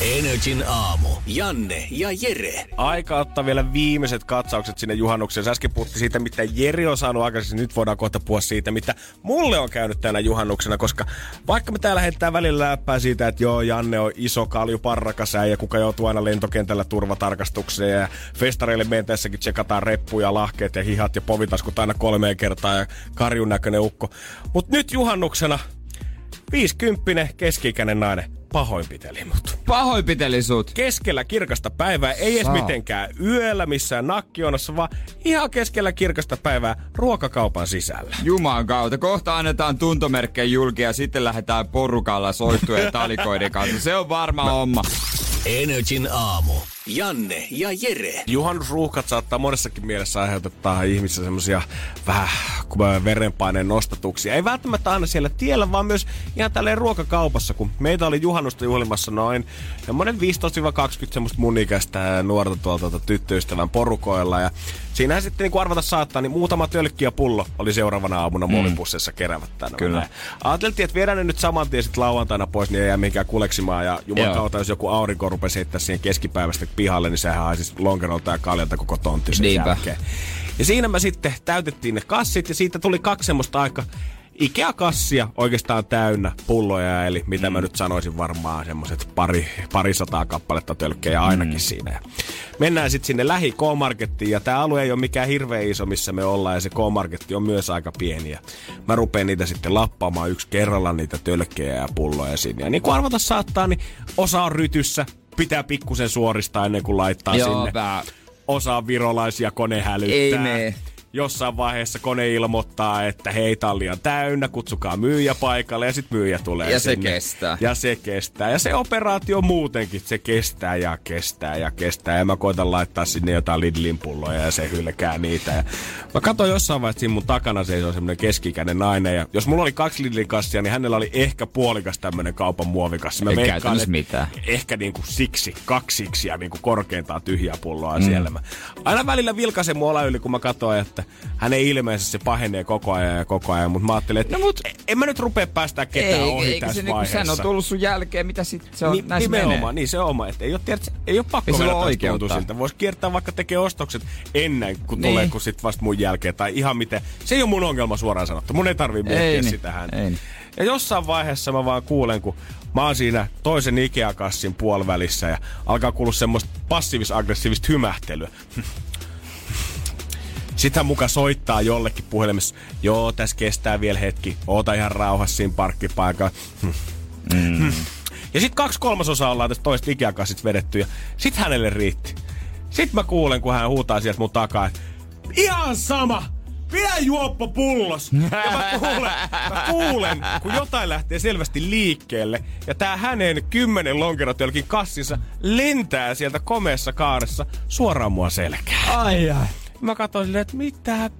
Energin aamu. Janne ja Jere. Aika ottaa vielä viimeiset katsaukset sinne juhannukseen. Äsken puhuttiin siitä, mitä Jeri on saanut aikaisemmin. Nyt voidaan kohta puhua siitä, mitä mulle on käynyt tänä juhannuksena. Koska vaikka me täällä heittää välillä läppää siitä, että joo, Janne on iso kalju parrakasä ja kuka joutuu aina lentokentällä turvatarkastukseen. Ja festareille mentäessäkin tsekataan reppuja, lahkeet ja hihat ja povitaskut aina kolmeen kertaan ja karjun näköinen ukko. Mut nyt juhannuksena 50 keski-ikäinen nainen pahoinpiteli mut. Pahoinpiteli sut? Keskellä kirkasta päivää, ei edes mitenkään yöllä missään nakkionassa, vaan ihan keskellä kirkasta päivää ruokakaupan sisällä. Juman kautta. Kohta annetaan tuntomerkkejä julkia ja sitten lähdetään porukalla soittujen talikoiden kanssa. Se on varma Mä... homma. Energin aamu. Janne ja Jere. Juhannusruuhkat saattaa monessakin mielessä aiheuttaa ihmisissä semmosia vähän verenpaineen nostatuksia. Ei välttämättä aina siellä tiellä, vaan myös ihan tälleen ruokakaupassa, kun meitä oli juhannusta juhlimassa noin semmoinen 15-20 semmoista mun ikäistä nuorta tuolta tuota tyttöystävän porukoilla. Ja siinä sitten niin kuin arvata saattaa, niin muutama tölkki ja pullo oli seuraavana aamuna mm. muolipussissa kerävät tänne. Kyllä. Ajateltiin, että viedään ne nyt saman tien sitten lauantaina pois, niin ei jää mihinkään kuleksimaan. Ja juman kautta, jos joku aurinko rupesi heittää siihen keskipäivästä pihalle, niin sehän haisisi lonkerolta ja kaljalta koko tontti sen Niinpä. jälkeen. Ja siinä me sitten täytettiin ne kassit ja siitä tuli kaksi semmoista aika Ikea-kassia oikeastaan täynnä pulloja, eli mitä mm. mä nyt sanoisin varmaan semmoiset pari, pari sataa kappaletta tölkkejä ainakin mm. siinä. Ja mennään sitten sinne lähi K-markettiin, ja tämä alue ei ole mikään hirveän iso, missä me ollaan, ja se K-marketti on myös aika pieni. Ja mä rupean niitä sitten lappaamaan yksi kerralla niitä tölkkejä ja pulloja sinne. Ja niin kuin arvata saattaa, niin osa on rytyssä, pitää pikkusen suoristaa ennen kuin laittaa Joo, sinne. Pää. Osa virolaisia kone hälyttää. Ei mene jossain vaiheessa kone ilmoittaa, että hei, talli on täynnä, kutsukaa myyjä paikalle ja sitten myyjä tulee Ja sinne. se kestää. Ja se kestää. Ja se operaatio muutenkin, se kestää ja kestää ja kestää. Ja mä koitan laittaa sinne jotain Lidlin pulloja ja se hylkää niitä. Ja mä katsoin jossain vaiheessa siinä mun takana seisoo semmonen keskikäinen nainen. Ja jos mulla oli kaksi Lidlin kassia, niin hänellä oli ehkä puolikas tämmönen kaupan muovikassi. Mä Ei veikkaan, mitään. Ehkä niinku siksi, kaksiksi ja niinku korkeintaan tyhjää pulloa mm. siellä. Mä aina välillä vilkasen mua yli, kun mä katsoin, että että hänen ilmeisesti se pahenee koko ajan ja koko ajan, mutta mä ajattelin, että no, mut, en mä nyt rupea päästä ketään ei, ohi tässä se niinku vaiheessa. Sen on tullut sun jälkeen, mitä sit se on, Ni, näissä nimenomaan, menee. niin se on oma, että ei ole, tiedät, ei ole pakko ei mennä siltä. Voisi kiertää vaikka tekee ostokset ennen kuin niin. tulee, kun sit vasta mun jälkeen, tai ihan miten. Se ei ole mun ongelma suoraan sanottu, mun ei tarvii miettiä ei, niin. sitä hän. Ei. Ja jossain vaiheessa mä vaan kuulen, kun mä oon siinä toisen Ikea-kassin puolivälissä ja alkaa kuulua semmoista passiivis-aggressiivista hymähtelyä. Sitten hän muka soittaa jollekin puhelimessa. Joo, tässä kestää vielä hetki. Oota ihan rauhassa siinä parkkipaikalla. Mm. Ja sitten kaksi kolmasosaa ollaan tästä toista ikäkassit vedetty ja sit hänelle riitti. Sitten mä kuulen, kun hän huutaa sieltä mun takaa, ihan sama! pidä juoppo pullos. Ja mä kuulen, mä kuulen, kun jotain lähtee selvästi liikkeelle. Ja tää hänen kymmenen lonkerotölkin kassinsa lentää sieltä komeessa kaaressa suoraan mua selkään. Ai ai. Mä katsoin silleen, että mitä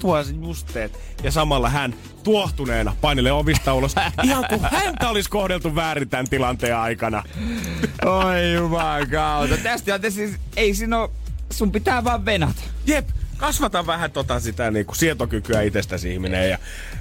tuo just teet. Ja samalla hän tuohtuneena painelee ovista ulos. Ihan kuin häntä olisi kohdeltu väärin tämän tilanteen aikana. Oi jumakauta. Tästä on siis, ei siinä oo, sun pitää vaan venata. Jep, kasvata vähän tota sitä niinku sietokykyä itsestäsi ihminen ja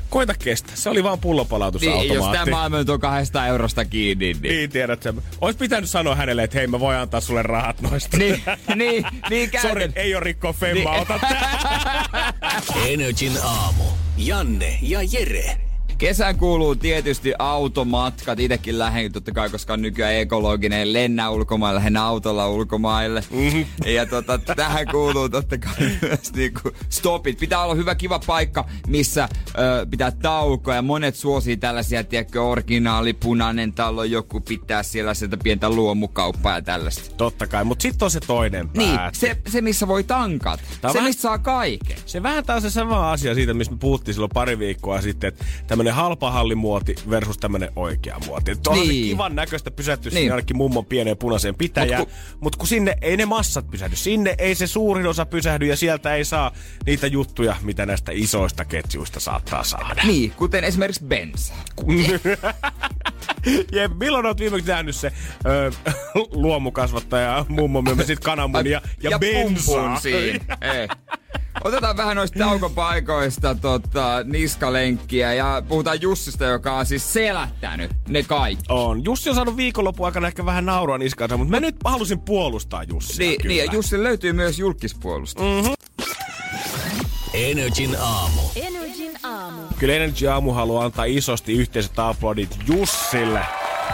koita kestää. Se oli vaan Niin, jos pullopalautusautomaatti. tää maailma nyt on 200 eurosta kiinni, niin... Niin tiedät sen. Ois pitänyt sanoa hänelle, että hei mä voin antaa sulle rahat noista. Niin, niin, niin Sori, ei oo rikkoa femmaa, Niin. ota. Energin aamu. Janne ja Jere. Kesään kuuluu tietysti automatkat. Itekin lähden totta kai, koska on nykyään ekologinen. Lennä ulkomaille, lähden autolla ulkomaille. Mhm. Ja tota, tähän kuuluu totta kai myös niinku stopit. Pitää olla hyvä kiva paikka, missä ö, pitää taukoa. Ja monet suosii tällaisia, tiedätkö, originaali, punainen talo. Joku pitää siellä sieltä pientä luomukauppaa ja tällaista. Totta kai, mutta sitten on se toinen Niin, päätä. se, se missä voi tankata. Tää on se, vähän- mistä saa kaiken. Se vähän taas se sama asia siitä, mistä me puhuttiin silloin pari viikkoa sitten, että tämmönen halpa hallimuoti versus tämmönen oikea muoti. Onhan Niin. se kivan näköistä pysähtyä Niin. niin. ainakin mummon pieneen punaiseen pitäjään. Mut Mut ku- kun, mut kun sinne ei ne massat pysähdy, sinne ei se suurin osa pysähdy ja sieltä ei saa niitä juttuja, mitä näistä isoista ketjuista saattaa saada. Niin, kuten esimerkiksi bensa. Ja milloin oot viimeksi nähnyt se ö, luomukasvattaja mummo myymme sit kananmunia ja, ja, bensaa? siinä. Ei. Otetaan vähän noista taukopaikoista tota, niskalenkkiä ja puhutaan Jussista, joka on siis selättänyt ne kaikki. On. Jussi on saanut viikonlopun aikana ehkä vähän naurua niskansa, mutta mä nyt halusin puolustaa Jussia Niin, kyllä. niin, ja Jussi löytyy myös julkispuolusta. Mm. Energin aamu. Energin aamu. Kyllä Energy Aamu haluaa antaa isosti yhteiset aplodit Jussille,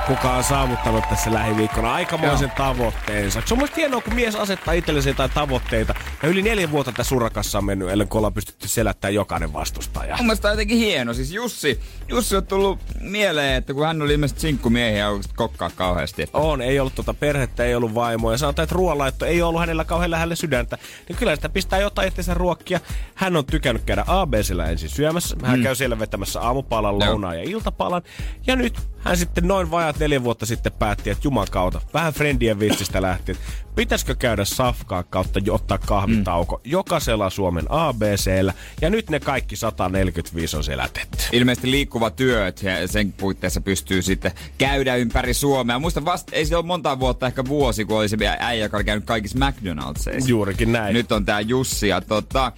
kuka on saavuttanut tässä lähiviikkona aikamoisen tavoitteensa. Se on musta hienoa, kun mies asettaa itsellensä jotain tavoitteita. Ja yli neljä vuotta tässä urakassa on mennyt, ellei kun ollaan pystytty selättämään jokainen vastustaja. Mun mielestä on jotenkin hieno. Siis Jussi, Jussi on tullut mieleen, että kun hän oli ilmeisesti sinkkumiehiä kokkaa kauheasti. On, ei ollut tuota perhettä, ei ollut vaimoa. Ja sanotaan, että ruoanlaitto ei ollut hänellä kauhean lähellä sydäntä. Niin kyllä sitä pistää jotain itsensä ruokkia. Hän on tykännyt käydä ABCllä ensin syömässä. Hän mm. käy siellä vetämässä aamupalan, lounaan ja iltapalan. Ja nyt hän sitten noin vajat neljä vuotta sitten päätti, että juman kautta, vähän friendien vitsistä lähtien, että pitäisikö käydä safkaa kautta ottaa kahvitauko mm. jokaisella Suomen ABCllä. Ja nyt ne kaikki 145 on selätetty. ilmeisesti liikkuva työ, että sen puitteissa pystyy sitten käydä ympäri Suomea. Muista vasta, ei se ole monta vuotta, ehkä vuosi, kun oli se äijä, joka oli käynyt kaikissa McDonald'sissa. Juurikin näin. Nyt on tää Jussi ja tota,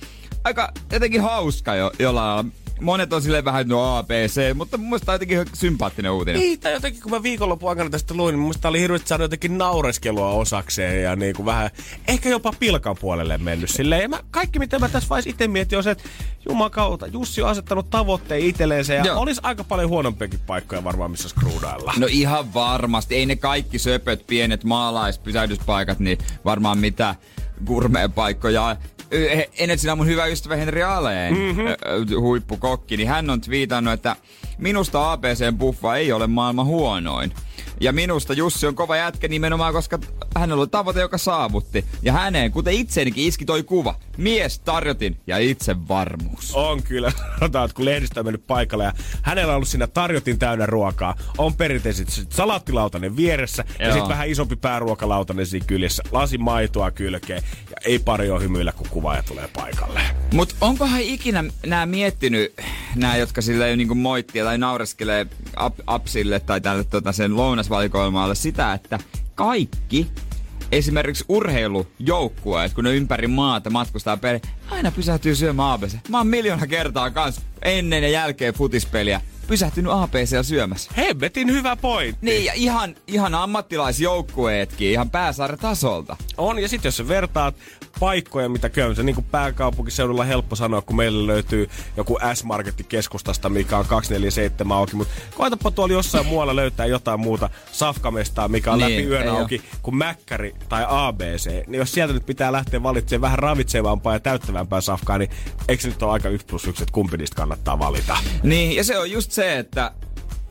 aika jotenkin hauska jo, jollain. Monet on silleen vähän, no ABC, mutta mun mielestä jotenkin sympaattinen uutinen. Niin, tai jotenkin kun mä viikonlopun aikana tästä luin, niin mun mielestä oli hirveästi saanut jotenkin naureskelua osakseen ja niin kuin vähän, ehkä jopa pilkan puolelle mennyt silleen. Ja mä, kaikki mitä mä tässä vaiheessa itse mietin on se, että jumakauta, Jussi on asettanut tavoitteen itselleensä ja Joo. olisi aaika paljon huonompiakin paikkoja varmaan missä skruudailla. No ihan varmasti. Ei ne kaikki söpöt, pienet maalaispysähdyspaikat, niin varmaan mitä gourmet-paikkoja. Energy mun hyvä ystävä Henri Aleen, mm-hmm. huippukokki, niin hän on twiitannut, että minusta ABCn buffa ei ole maailman huonoin. Ja minusta Jussi on kova jätkä nimenomaan, koska hän oli tavoite, joka saavutti. Ja häneen, kuten itseenikin iski toi kuva. Mies, tarjotin ja itsevarmuus. On kyllä. Sanotaan, että kun lehdistä on mennyt paikalle ja hänellä on ollut siinä tarjotin täynnä ruokaa. On perinteisesti sit salaattilautanen vieressä ja Joo. sitten vähän isompi pääruokalautanen siinä kyljessä. Lasi maitoa kylkeen ja ei pari ole hymyillä, kun kuvaaja tulee paikalle. Mut onkohan ikinä nämä miettinyt, nämä jotka sille niinku moittia tai naureskelee ap, apsille tai tälle tota, sen lounasvalikoimalle sitä, että kaikki esimerkiksi urheilujoukkueet, kun ne ympäri maata matkustaa per, aina pysähtyy syömään ABC. Mä oon miljoona kertaa kans ennen ja jälkeen futispeliä pysähtynyt ABC syömässä. Hemmetin hyvä pointti. Niin, ja ihan, ihan ammattilaisjoukkueetkin, ihan pääsarjatasolta. On, ja sitten jos vertaat paikkoja, mitä käy, se niin kuin pääkaupunkiseudulla helppo sanoa, kun meillä löytyy joku S-Marketti keskustasta, mikä on 247 auki, mutta koetapa tuolla jossain muualla löytää jotain muuta safkamestaa, mikä on Niin, läpi yön auki, kuin Mäkkäri tai ABC, niin jos sieltä nyt pitää lähteä valitsemaan vähän ravitsevampaa ja täyttävämpää safkaa, niin eikö se nyt ole aika 1 plus 1, että kumpi niistä kannattaa valita? Niin, ja se on just se, että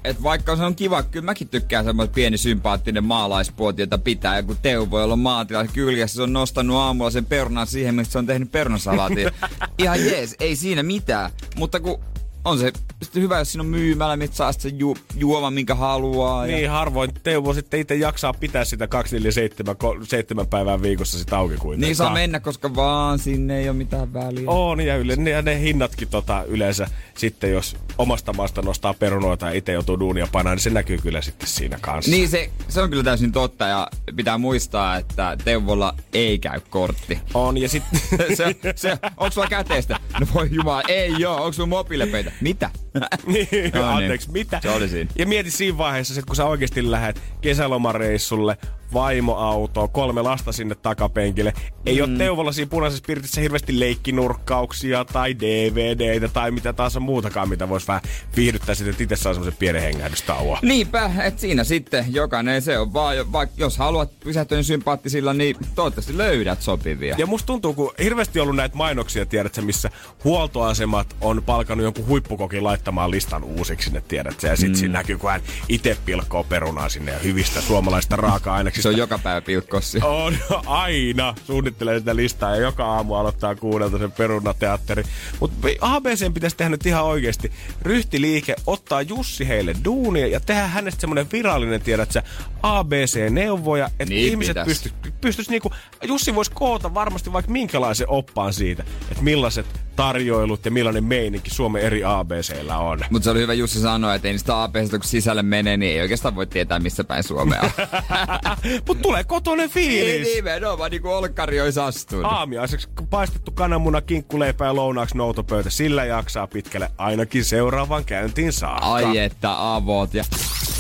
että vaikka se on kiva, kyllä mäkin tykkään semmoinen pieni sympaattinen maalaispuoti, jota pitää joku Teu voi olla maatila kyljessä. Se on nostanut aamulla sen perunan siihen, mistä se on tehnyt perunasalaatin. Ihan jees, ei siinä mitään. Mutta kun on se sitten hyvä, jos siinä on myymälä, mitä saa sitten ju, juoma, minkä haluaa. Ja... Niin, harvoin Teuvo sitten itse jaksaa pitää sitä 247 ko- seitsemän päivää viikossa sitä auki kuitenkaan. Niin saa mennä, koska vaan sinne ei ole mitään väliä. On, ja, yle, ja ne hinnatkin tota, yleensä sitten, jos omasta maasta nostaa perunoita ja itse joutuu duunia painaa, niin se näkyy kyllä sitten siinä kanssa. Niin se, se on kyllä täysin totta ja pitää muistaa, että Teuvolla ei käy kortti. On, ja sitten... se, se, onko sulla käteistä? No voi jumala, ei joo. Onko sulla mobiilepeitä? Mitä? niin, No niin. anteeksi, mitä? Se oli siinä. Ja mieti siinä vaiheessa, sit kun sä oikeasti lähdet kesälomareissulle, vaimoauto, kolme lasta sinne takapenkille. Ei mm. ole Teuvolla siinä punaisessa pirtissä hirveästi leikkinurkkauksia tai DVDitä tai mitä taas on muutakaan, mitä voisi vähän viihdyttää sitten, että itse saa semmoisen pienen hengähdystauon. Niinpä, että siinä sitten jokainen se on vaan, vaikka jos haluat pysähtyä sympaattisilla, niin toivottavasti löydät sopivia. Ja musta tuntuu, kun hirveästi on ollut näitä mainoksia, tiedätkö, missä huoltoasemat on palkannut jonkun huippukokin laittamaan listan uusiksi sinne, tiedätkö, ja sitten mm. siinä näkyy, kun hän itse pilkkoo perunaa sinne ja hyvistä suomalaista raaka-aineksista. Se on joka päivä pilkkossi. On aina. Suunnittelee sitä listaa ja joka aamu aloittaa kuudelta sen perunateatteri. Mutta ABC pitäisi tehdä nyt ihan oikeasti ryhtiliike, ottaa Jussi heille duunia ja tehdä hänestä semmoinen virallinen, tiedät sä, ABC-neuvoja, että Niin ihmiset pitäis. pystyis, pystyis niinku, Jussi voisi koota varmasti vaikka minkälaisen oppaan siitä, että millaiset tarjoilut ja millainen meininki Suomen eri ABCllä on. Mutta se oli hyvä Jussi sanoa, että ei niistä APista kun sisälle menee, niin ei oikeastaan voi tietää missä päin Suomea on. Mutta tulee kotoinen fiilis. Niin, nimenomaan niin kuin olkkari olisi astunut. Aamiaiseksi paistettu kananmuna, kinkkuleipä ja lounaaksi noutopöytä. Sillä jaksaa pitkälle ainakin seuraavan käyntiin saakka. Ai että avot. Ja,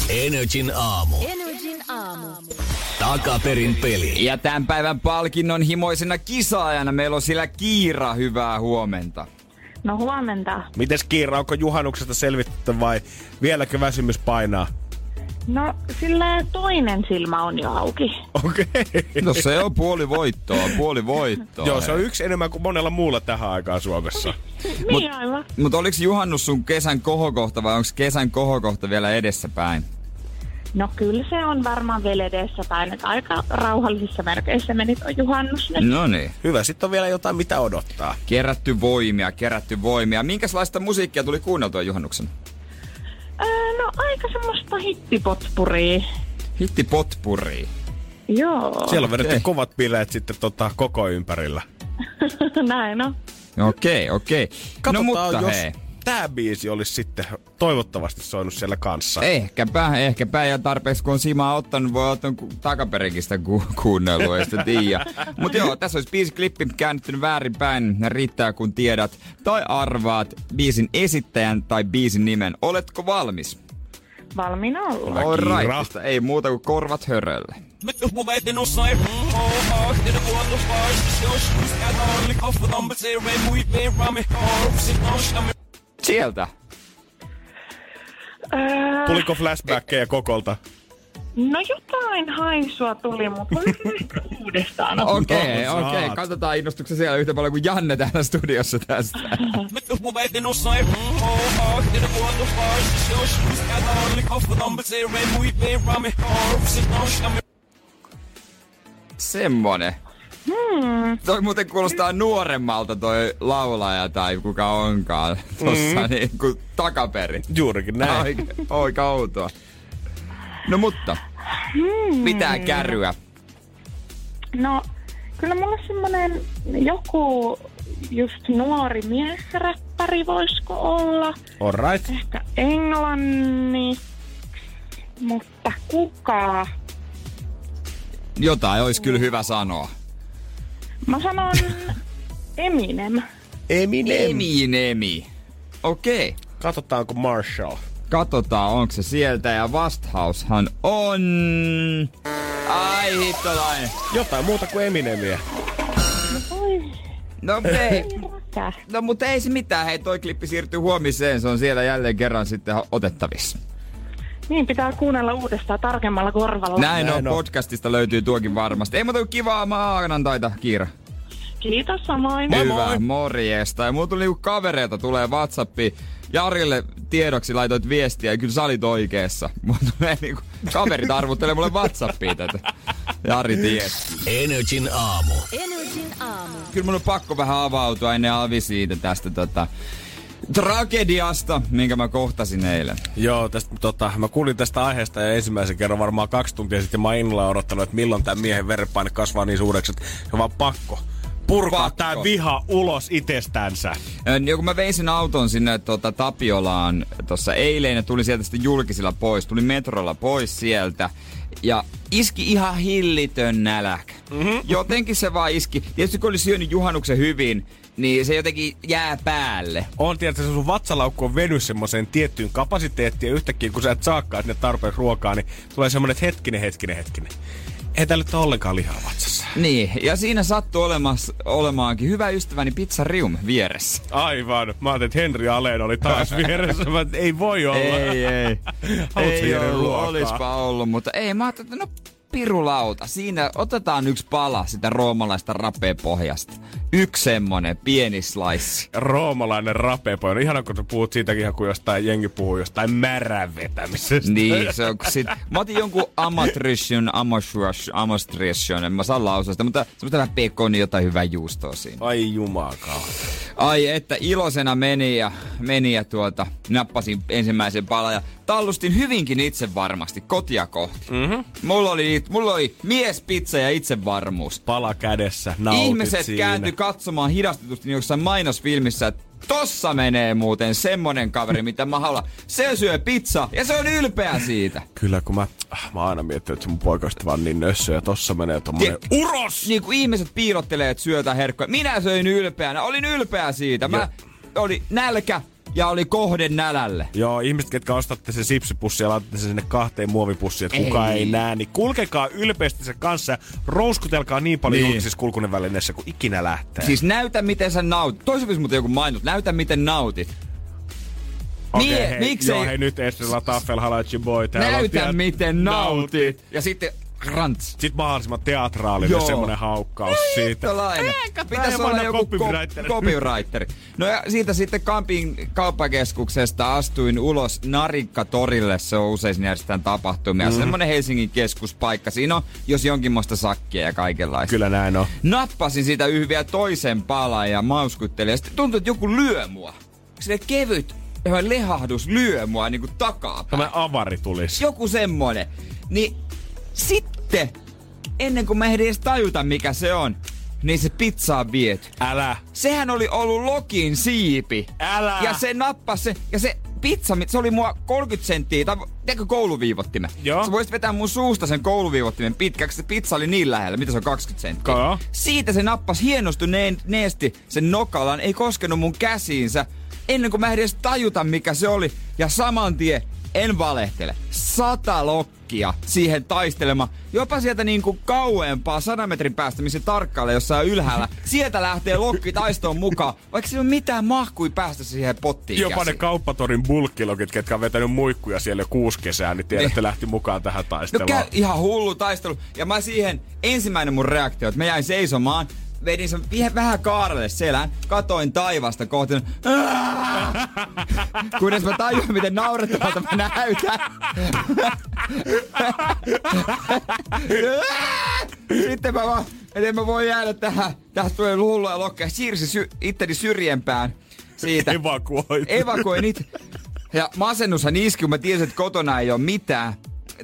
Energin aamu. Energin aamu. Takaperin peli. ja tämän päivän palkinnon himoisena kisaajana meillä on sillä Kiira. Hyvää huomenta. No huomenta. Mites Kiira, onko juhannuksesta selvitty vai vieläkö väsymys painaa? No sillä toinen silmä on jo auki. Okei. No se on puoli voittoa, puoli voittoa. Joo, se on yksi enemmän kuin monella muulla tähän aikaan Suomessa. Niin aivan. Mutta oliko juhannus sun kesän kohokohta vai onko kesän kohokohta vielä edessäpäin? No kyllä se on varmaan vielä edessä päin, että aika rauhallisissa merkeissä meni tuo juhannus nyt. No niin. Hyvä, sitten on vielä jotain mitä odottaa. Kerätty voimia, kerätty voimia. Minkälaista musiikkia tuli kuunneltua juhannuksen? Öö, no aika semmoista hittipotpuria. Hitti potpuri. Joo, Siellä on vedetty Okei. kovat bileet sitten tota koko ympärillä. näin on. Okei, okei. No Katsotaan, mutta jos hei. Tää biisi olisi sitten toivottavasti soinut siellä kanssa. Ehkäpä, ehkäpä. Ja tarpeeksi kun on Simaa ottanut, voi ottaa takaperinkin sitä ku- kuunnelua, ei sitä tiedä. Mutta joo, tässä olisi biisi klippi käännyttynyt väärinpäin. Riittää kun tiedät tai arvaat biisin esittäjän tai biisin nimen. Oletko valmis? Valmiina olla. Kiira. right. Ei muuta kuin korvat hörölle. Sieltä. Öö, Tuliko flashbackkejä kokolta? no jotain haisua tuli, mutta uudestaan. Okei, No, okei. saat. Katsotaan innostuksen siellä yhtä paljon kuin Janne täällä studiossa tästä. Semmonen. Hmm. Toi muuten kuulostaa nuoremmalta toi laulaja tai kuka onkaan tossa mm. niin kuin takaperin. Juurikin näin. Oikein, oikein outoa. No mutta, Hmm. pitää kärryä. No, kyllä mulla semmonen joku just nuori miesräppäri voisiko olla. Alright. Ehkä englanniksi, mutta kuka? Jotain olisi kyllä hyvä sanoa. Mä sanon Eminem. Eminem. Eminemi. Okei. Katsotaanko Marshall. Katsotaan, onko se sieltä. Ja vastaushan on... Ai hittolainen. Jotain muuta kuin Eminemiä. Oi, No ei. No mutta ei se mitään. Hei, toi klippi siirtyy huomiseen. Se on siellä jälleen kerran sitten otettavissa. Niin, pitää kuunnella uudestaan tarkemmalla korvalla. Näin, Näin on. on. Podcastista löytyy tuokin varmasti. Ei muuta kuin kivaa maanantaita, Kiira. Kiitos samoin. Moi Hyvä, moi. morjesta. Ja mulla tuli niinku kavereita tulee Whatsappiin. Jarille tiedoksi laitoit viestiä ja kyllä sä olit oikeassa. Mutta tulee niinku, kaverit arvuttelee mulle Whatsappia tätä. Jari ties. Energin aamu. Energin aamu. Kyllä mun on pakko vähän avautua ennen Alvi siitä tästä tota, tragediasta, minkä mä kohtasin eilen. Joo, tästä, tota, mä kuulin tästä aiheesta ja ensimmäisen kerran varmaan kaksi tuntia sitten. Mä oon innolla odottanut, että milloin tämän miehen verenpaine kasvaa niin suureksi, että se on vaan pakko purkaa Pakko. tää viha ulos itsestänsä. Ja kun mä vein sen auton sinne tota, Tapiolaan tuossa eilen ja tulin sieltä sitten julkisilla pois, tulin metrolla pois sieltä ja iski ihan hillitön näläkä. Mm-hmm. Jotenkin se vaan iski. Tietysti kun oli syönyt juhannuksen hyvin, niin se jotenkin jää päälle. On tietysti, se sun vatsalaukku on veny semmoiseen tiettyyn kapasiteettiin ja yhtäkkiä kun sä et saakaan sinne tarpeeksi ruokaa, niin tulee semmoinen, että hetkinen, hetkinen, hetkinen. Ei täällä nyt ole ollenkaan lihaa vatsassa. Niin, ja siinä sattui olemas, olemaankin hyvä ystäväni Pizza Rium vieressä. Aivan. Mä ajattelin, että Henri Aleen oli taas vieressä. Mä, ei voi olla. Ei, ei. Ei ollut, ruokaa? olispa ollut, mutta ei. Mä ajattelin, että no pirulauta. Siinä otetaan yksi pala sitä roomalaista rapeapohjasta. Yksi semmonen pieni slice. Roomalainen rapepo. On ihana, kun sä puhut siitäkin ihan kuin jostain jengi puhuu jostain märän vetämisestä. Niin, se on kun sit, mä otin jonkun amatrition, amatrition, amatrition, en mä saa lausua sitä, mutta semmoista vähän pekonia, jotain hyvää juustoa siinä. Ai jumakaan. Ai että iloisena meni ja, meni ja tuota, nappasin ensimmäisen palan ja tallustin hyvinkin itse varmasti kotia kohti. Mm-hmm. Mulla, oli, mulla oli miespizza ja itsevarmuus. Pala kädessä, nautit Ihmiset siinä. kääntyi katsomaan hidastetusti niin jossain mainosfilmissä, että tossa menee muuten semmonen kaveri, mitä mä haluan. Se syö pizza ja se on ylpeä siitä. Kyllä, kun mä, ah, mä aina miettinyt, että mun poikasta vaan niin nössö ja tossa menee tommonen Tie- uros! Niin kuin ihmiset piilottelee, että syötä herkkoja. Minä söin ylpeänä, olin ylpeä siitä. Mä oli nälkä ja oli kohde nälälle. Joo, ihmiset, ketkä ostatte sen sipsipussin ja laitatte sen sinne kahteen muovipussiin, että kukaan Ei. näe, niin kulkekaa ylpeästi sen kanssa ja rouskutelkaa niin paljon Niin. julkisissa kulkunen välineissä kuin ikinä lähtee. Siis näytä miten sä nautit. Toisaalta muuten joku mainos. Näytä miten nautit. Okei, Mie- hei, miksei- Joo, hei nyt Estrella Taffel Halachi Boy. on, Näytä miten nautit. Ja sitten rants. Sitten mahdollisimman teatraalinen Joo. semmonen haukkaus siitä. Hittolainen. Pitäisi olla joku copywriter. copywriter. copywriter. No ja siitä sitten Kampin kauppakeskuksesta astuin ulos Narikka-torille. Se on usein järjestetään tapahtumia. Mm. Semmoinen Helsingin keskuspaikka. Siinä on jos jonkinmoista sakkia ja kaikenlaista. Kyllä näin on. Nappasin siitä yhden vielä toisen palan ja mauskuttelin. Ja sitten tuntui, että joku lyö mua. Sille kevyt ihan lehahdus lyö mua niinku takaa. Tämä avari tulisi. Joku semmonen. Niin sitten, ennen kuin mä ehdin edes tajuta mikä se on, niin se pizza on viety. Älä. Sehän oli ollut Lokin siipi. Älä. Ja se nappasi se, ja se pizza, se oli mua 30 senttiä, tai tiedätkö kouluviivottimen? Joo. Sä voisit vetää mun suusta sen kouluviivottimen pitkäksi, se pizza oli niin lähellä, mitä se on 20 senttiä. Joo. Siitä se nappasi hienostuneesti sen nokalan, ei koskenut mun käsiinsä, ennen kuin mä edes tajuta mikä se oli. Ja saman tien, en valehtele, sata lokkia siihen taistelemaan. Jopa sieltä niinku kauempaa, sadan metrin päästä, missä tarkkailee jossain ylhäällä. Sieltä lähtee lokki taistoon mukaan, vaikka sillä ei ole mitään mahkui päästä siihen pottiin Jopa ne käsiin. kauppatorin bulkkilokit, ketkä on vetänyt muikkuja siellä jo kuusi kesää, niin tiedätte, lähti mukaan tähän No taisteluun. käy ihan hullu taistelu. Ja mä siihen, ensimmäinen mun reaktio, että mä jäin seisomaan, vedin sen vähän kaarelle selään, katoin taivasta kohti. Kunnes mä tajuin, miten naurettavalta mä näytän. Sitten mä vaan, en mä voi jäädä tähän. Tästä tulee hullua lokkeja. Siirsi sy- itteni syrjempään siitä. Evakuoit. Evakuoin itse. Ja masennushan iski, kun mä tiesin, että kotona ei ole mitään.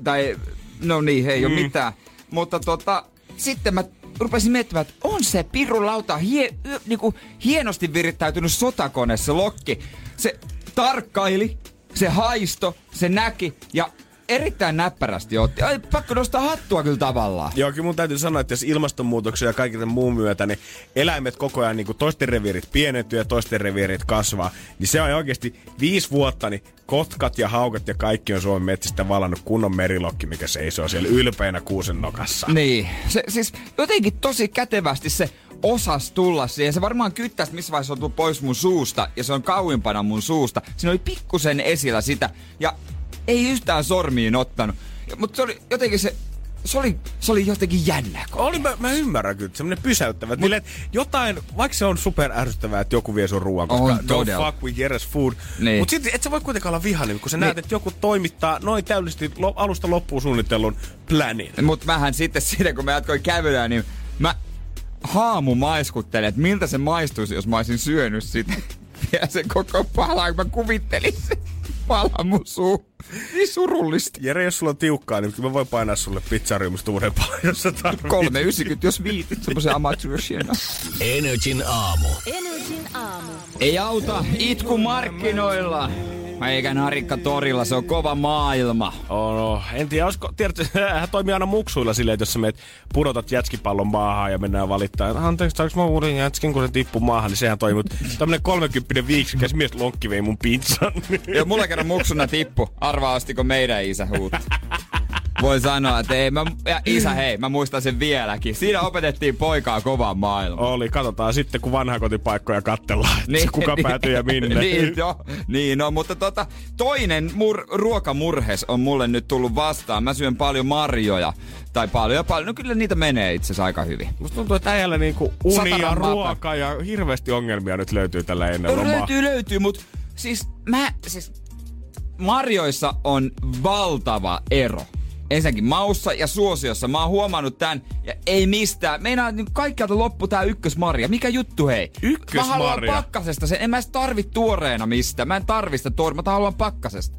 Tai, no niin, ei mm. ole mitään. Mutta tota, sitten mä rupesin miettimään, että on se pirulauta hie, y, niinku, hienosti virittäytynyt sotakone se lokki. Se tarkkaili, se haisto, se näki ja erittäin näppärästi otti. Ai, pakko nostaa hattua kyllä tavallaan. Joo, kyllä mun täytyy sanoa, että jos ilmastonmuutoksen ja kaiken muun myötä, niin eläimet koko ajan niin kuin toisten reviirit pienentyy ja toisten reviirit kasvaa, niin se on oikeasti viisi vuotta, niin kotkat ja haukat ja kaikki on Suomen metsistä valannut kunnon merilokki, mikä seisoo siellä ylpeänä kuusen nokassa. Niin, se siis jotenkin tosi kätevästi se osas tulla siihen. Se varmaan kyttäisi, missä vaiheessa on tullut pois mun suusta, ja se on kauimpana mun suusta. Siinä oli pikkusen esillä sitä, ja ei yhtään sormiin ottanut. Mutta se oli jotenkin se, se oli, se oli jotenkin jännä. Oli, mä, mä ymmärrän kyllä, semmoinen pysäyttävä. Mut, jotain, vaikka se on super ärsyttävää, että joku vie sun ruoan, koska On todella. fuck with Jeres food. Niin. Mutta sitten et sä voi kuitenkaan olla vihainen, kun sä näet, että joku toimittaa noin täydellisesti lo, alusta loppuun suunnitellun planin. Mut mähän sitten siinä, kun mä jatkoin kävelyä, niin mä haamu maiskuttelin, että miltä se maistuisi, jos mä olisin syönyt sitä. Ja se koko pala, kun mä kuvittelin sen pala mun suu. Niin surullista. Jere, jos sulla on tiukkaa, niin mä voin painaa sulle pizzariumista uuden paljon, jos sä tarvitset. 390, jos viitit semmoisen amatöörsien. Energin aamu. Energin aamu. Ei auta itku markkinoilla. Eikä narikka torilla, se on kova maailma. Oh, no. En tiedä, olisiko, tiedätkö, hän toimii aina muksuilla silleen, että jos sä meet pudotat jätskipallon maahan ja mennään valittaa, että anteeksi, saanko mä uuden jätskin, kun se tippuu maahan, niin sehän toimii. Tämmönen 30 viiksikäs mies lonkki vei mun pizzan. Ja mulla kerran muksuna tippu. Arvaa ostiko meidän isä huuta. Voin sanoa, että ei, mä, ja isä hei, mä muistan sen vieläkin. Siinä opetettiin poikaa kovaan maailmaan. Oli, katsotaan sitten, kun vanha kotipaikkoja katsellaan, että niin, kuka päätyy ja minne. niin, jo, niin no, mutta tota, toinen mur, ruokamurhes on mulle nyt tullut vastaan. Mä syön paljon marjoja. Tai paljon ja paljon. No kyllä niitä menee itse asiassa aika hyvin. Musta tuntuu, että äijällä niinku uni ja ruoka ja hirveästi ongelmia nyt löytyy tällä ennen lomaa. Löytyy, löytyy, mutta siis mä, siis marjoissa on valtava ero. Ensinnäkin maussa ja suosiossa. Mä oon huomannut tän ja ei mistään. Meinaa niin kaikkialta loppu tää ykkösmarja. Mikä juttu hei? Ykkösmarja? Mä haluan pakkasesta sen. En mä edes tarvi tuoreena mistään. Mä en tarvi sitä tuoreena. Mä haluan pakkasesta.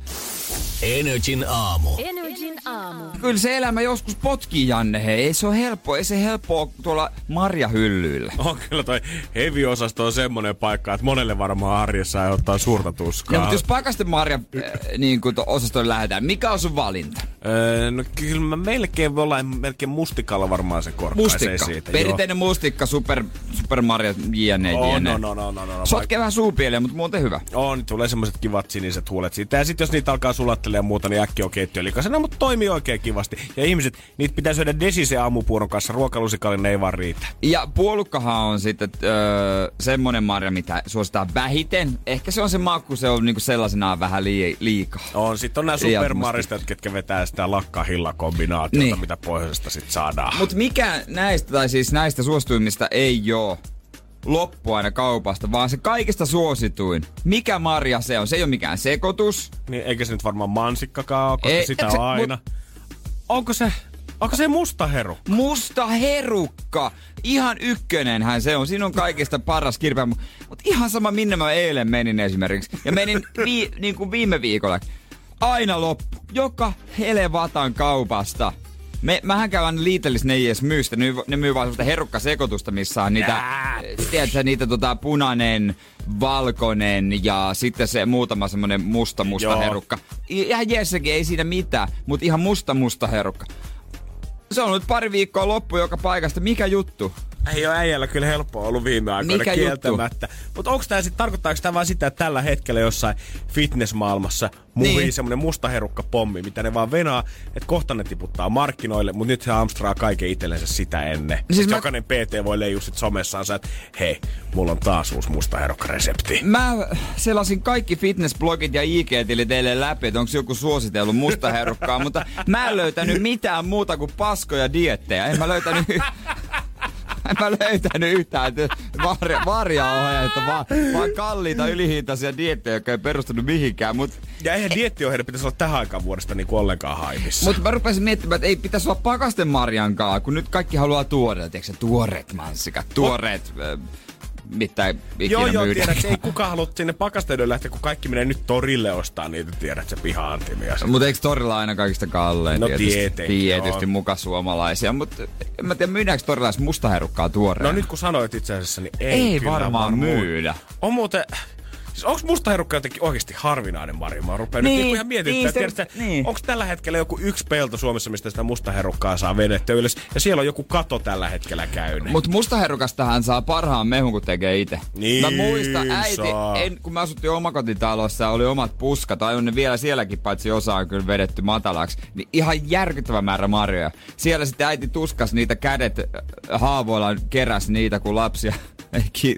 Energin aamu. Energin aamu. Kyllä se elämä joskus potkii, Janne. Hei, ei se ole helppoa. Ei se helppoa tuolla marjahyllyillä. On kyllä toi heavy-osasto on semmonen paikka, että monelle varmaan arjessa aiheuttaa suurta tuskaa. Ja, mutta jos pakasten marja äh, niin kuin osastolle lähdetään, mikä on sun valinta? Öö, no kyllä mä melkein voi olla melkein mustikalla varmaan se korkkaisee Mustikka. siitä. Perinteinen mustikka, super, super Mario, jne, joo. On, jne. on, on, on, on, on. Sotkee vähän suupieliä, mutta muuten hyvä. On, tulee semmoset kivat siniset huulet siitä. Ja sitten jos niitä alkaa sulattelemaan ja muuta, niin äkki on keittiölikasena, mutta toimii oikein kivasti. Ja ihmiset, niitä pitää syödä desisen aamupuuron kanssa. Ruokalusikallinen ei vaan riitä. Ja puolukkahan on sitten öö, semmonen marja, mitä suositaan vähiten. Ehkä se on se maku, se on niinku sellaisenaan vähän lii- liikaa. On, sitten on nämä supermaristat, ketkä vetää sitä lakka-hilla-kombinaatiota, Niin. mitä pohjoisesta sitten saadaan. Mutta mikä näistä, tai siis näistä suosituimmista ei oo loppu aina kaupasta, vaan se kaikista suosituin. Mikä marja se on? Se ei ole mikään sekoitus. Niin, eikä se nyt varmaan mansikkakaan ole, koska Ei, sitä se- on aina. Onko se, onko se musta heru? Musta herukka. Ihan ykkönenhän se on. Siinä on kaikista paras kirpeä. Mutta ihan sama minne mä eilen menin esimerkiksi. Ja menin vi, niin kuin viime viikolla. Aina loppu. Joka helevatan kaupasta. Me, mähän käyn liitellis, ne ei edes myy sitä. Ne, ne myy vaan semmoista herukkasekoitusta, missä on niitä, tiedätkö, niitä tota, punainen, valkoinen ja sitten se muutama semmonen musta musta Joo. herukka. Ihan jeessäkin, ei siinä mitään, mutta ihan musta musta herukka. Se on nyt pari viikkoa loppu joka paikasta. Mikä juttu? Ei ole äijällä kyllä helppoa ollut viime aikoina Mikä kieltämättä. Mutta onko tämä sitten, tarkoittaako tämä vaan sitä, että tällä hetkellä jossain fitnessmaailmassa muhii Niin. semmonen musta herukka pommi, mitä ne vaan venaa, että kohta ne tiputtaa markkinoille, mutta nyt he amstraa kaiken itsellensä sitä ennen. Siis mä- Jokainen PT voi leijua sit somessaansa, että hei, mulla on taas uusi musta herukka resepti. Mä selasin kaikki fitnessblogit ja IG-tilit teille läpi, että onko joku suositellut musta herukkaa, mutta mä en löytänyt mitään muuta kuin paskoja diettejä. En mä löytänyt... En mä löytänyt yhtään varja, varjaohjeita, vaan, vaan kalliita ylihintaisia diettejä, jotka ei perustunut mihinkään. Mutta Ja eihän diettiohjeiden pitäisi olla tähän aikaan vuodesta niinku ollenkaan haimissa. Mutta mä rupesin miettimään, että ei pitäisi olla pakasten marjankaa, kun nyt kaikki haluaa tuoreet, eikö se tuoreet mansikat, tuoreet, äh, mitä ikinä Joo, joo, tiedät, ei kukaan halua sinne pakasteiden lähteä, kun kaikki menee nyt torille ostaa niitä, tiedät, se piha-antimia. Mutta eikö torilla aina kaikista kallein? No tietysti, tietenkin, Tietysti joo. muka suomalaisia, mutta en mä tiedä myydäänkö torilla edes mustaherukkaa tuoreena. No nyt kun sanoit itse asiassa, niin ei, Ei varmaan myydä. On muuten... Siis onks musta herukka jotenkin oikeasti harvinainen Mari? Mä rupean Niin, nyt niinku ihan miettimään, niin, että tiedätkö, niin. onko tällä hetkellä joku yksi pelto Suomessa, mistä sitä musta herukkaa saa vedettyä ylös, ja siellä on joku kato tällä hetkellä käynyt. Mutta mustaherukastahan saa parhaan mehun, kun tekee itse. Niin mä muistan äiti, saa. en, kun mä asuttiin omakotitalossa ja oli omat puskat, tai on ne vielä sielläkin, paitsi osa on kyllä vedetty matalaksi, niin ihan järkyttävä määrä marjoja. Siellä sitten äiti tuskas niitä kädet äh, haavoillaan, keräs niitä, kun lapsia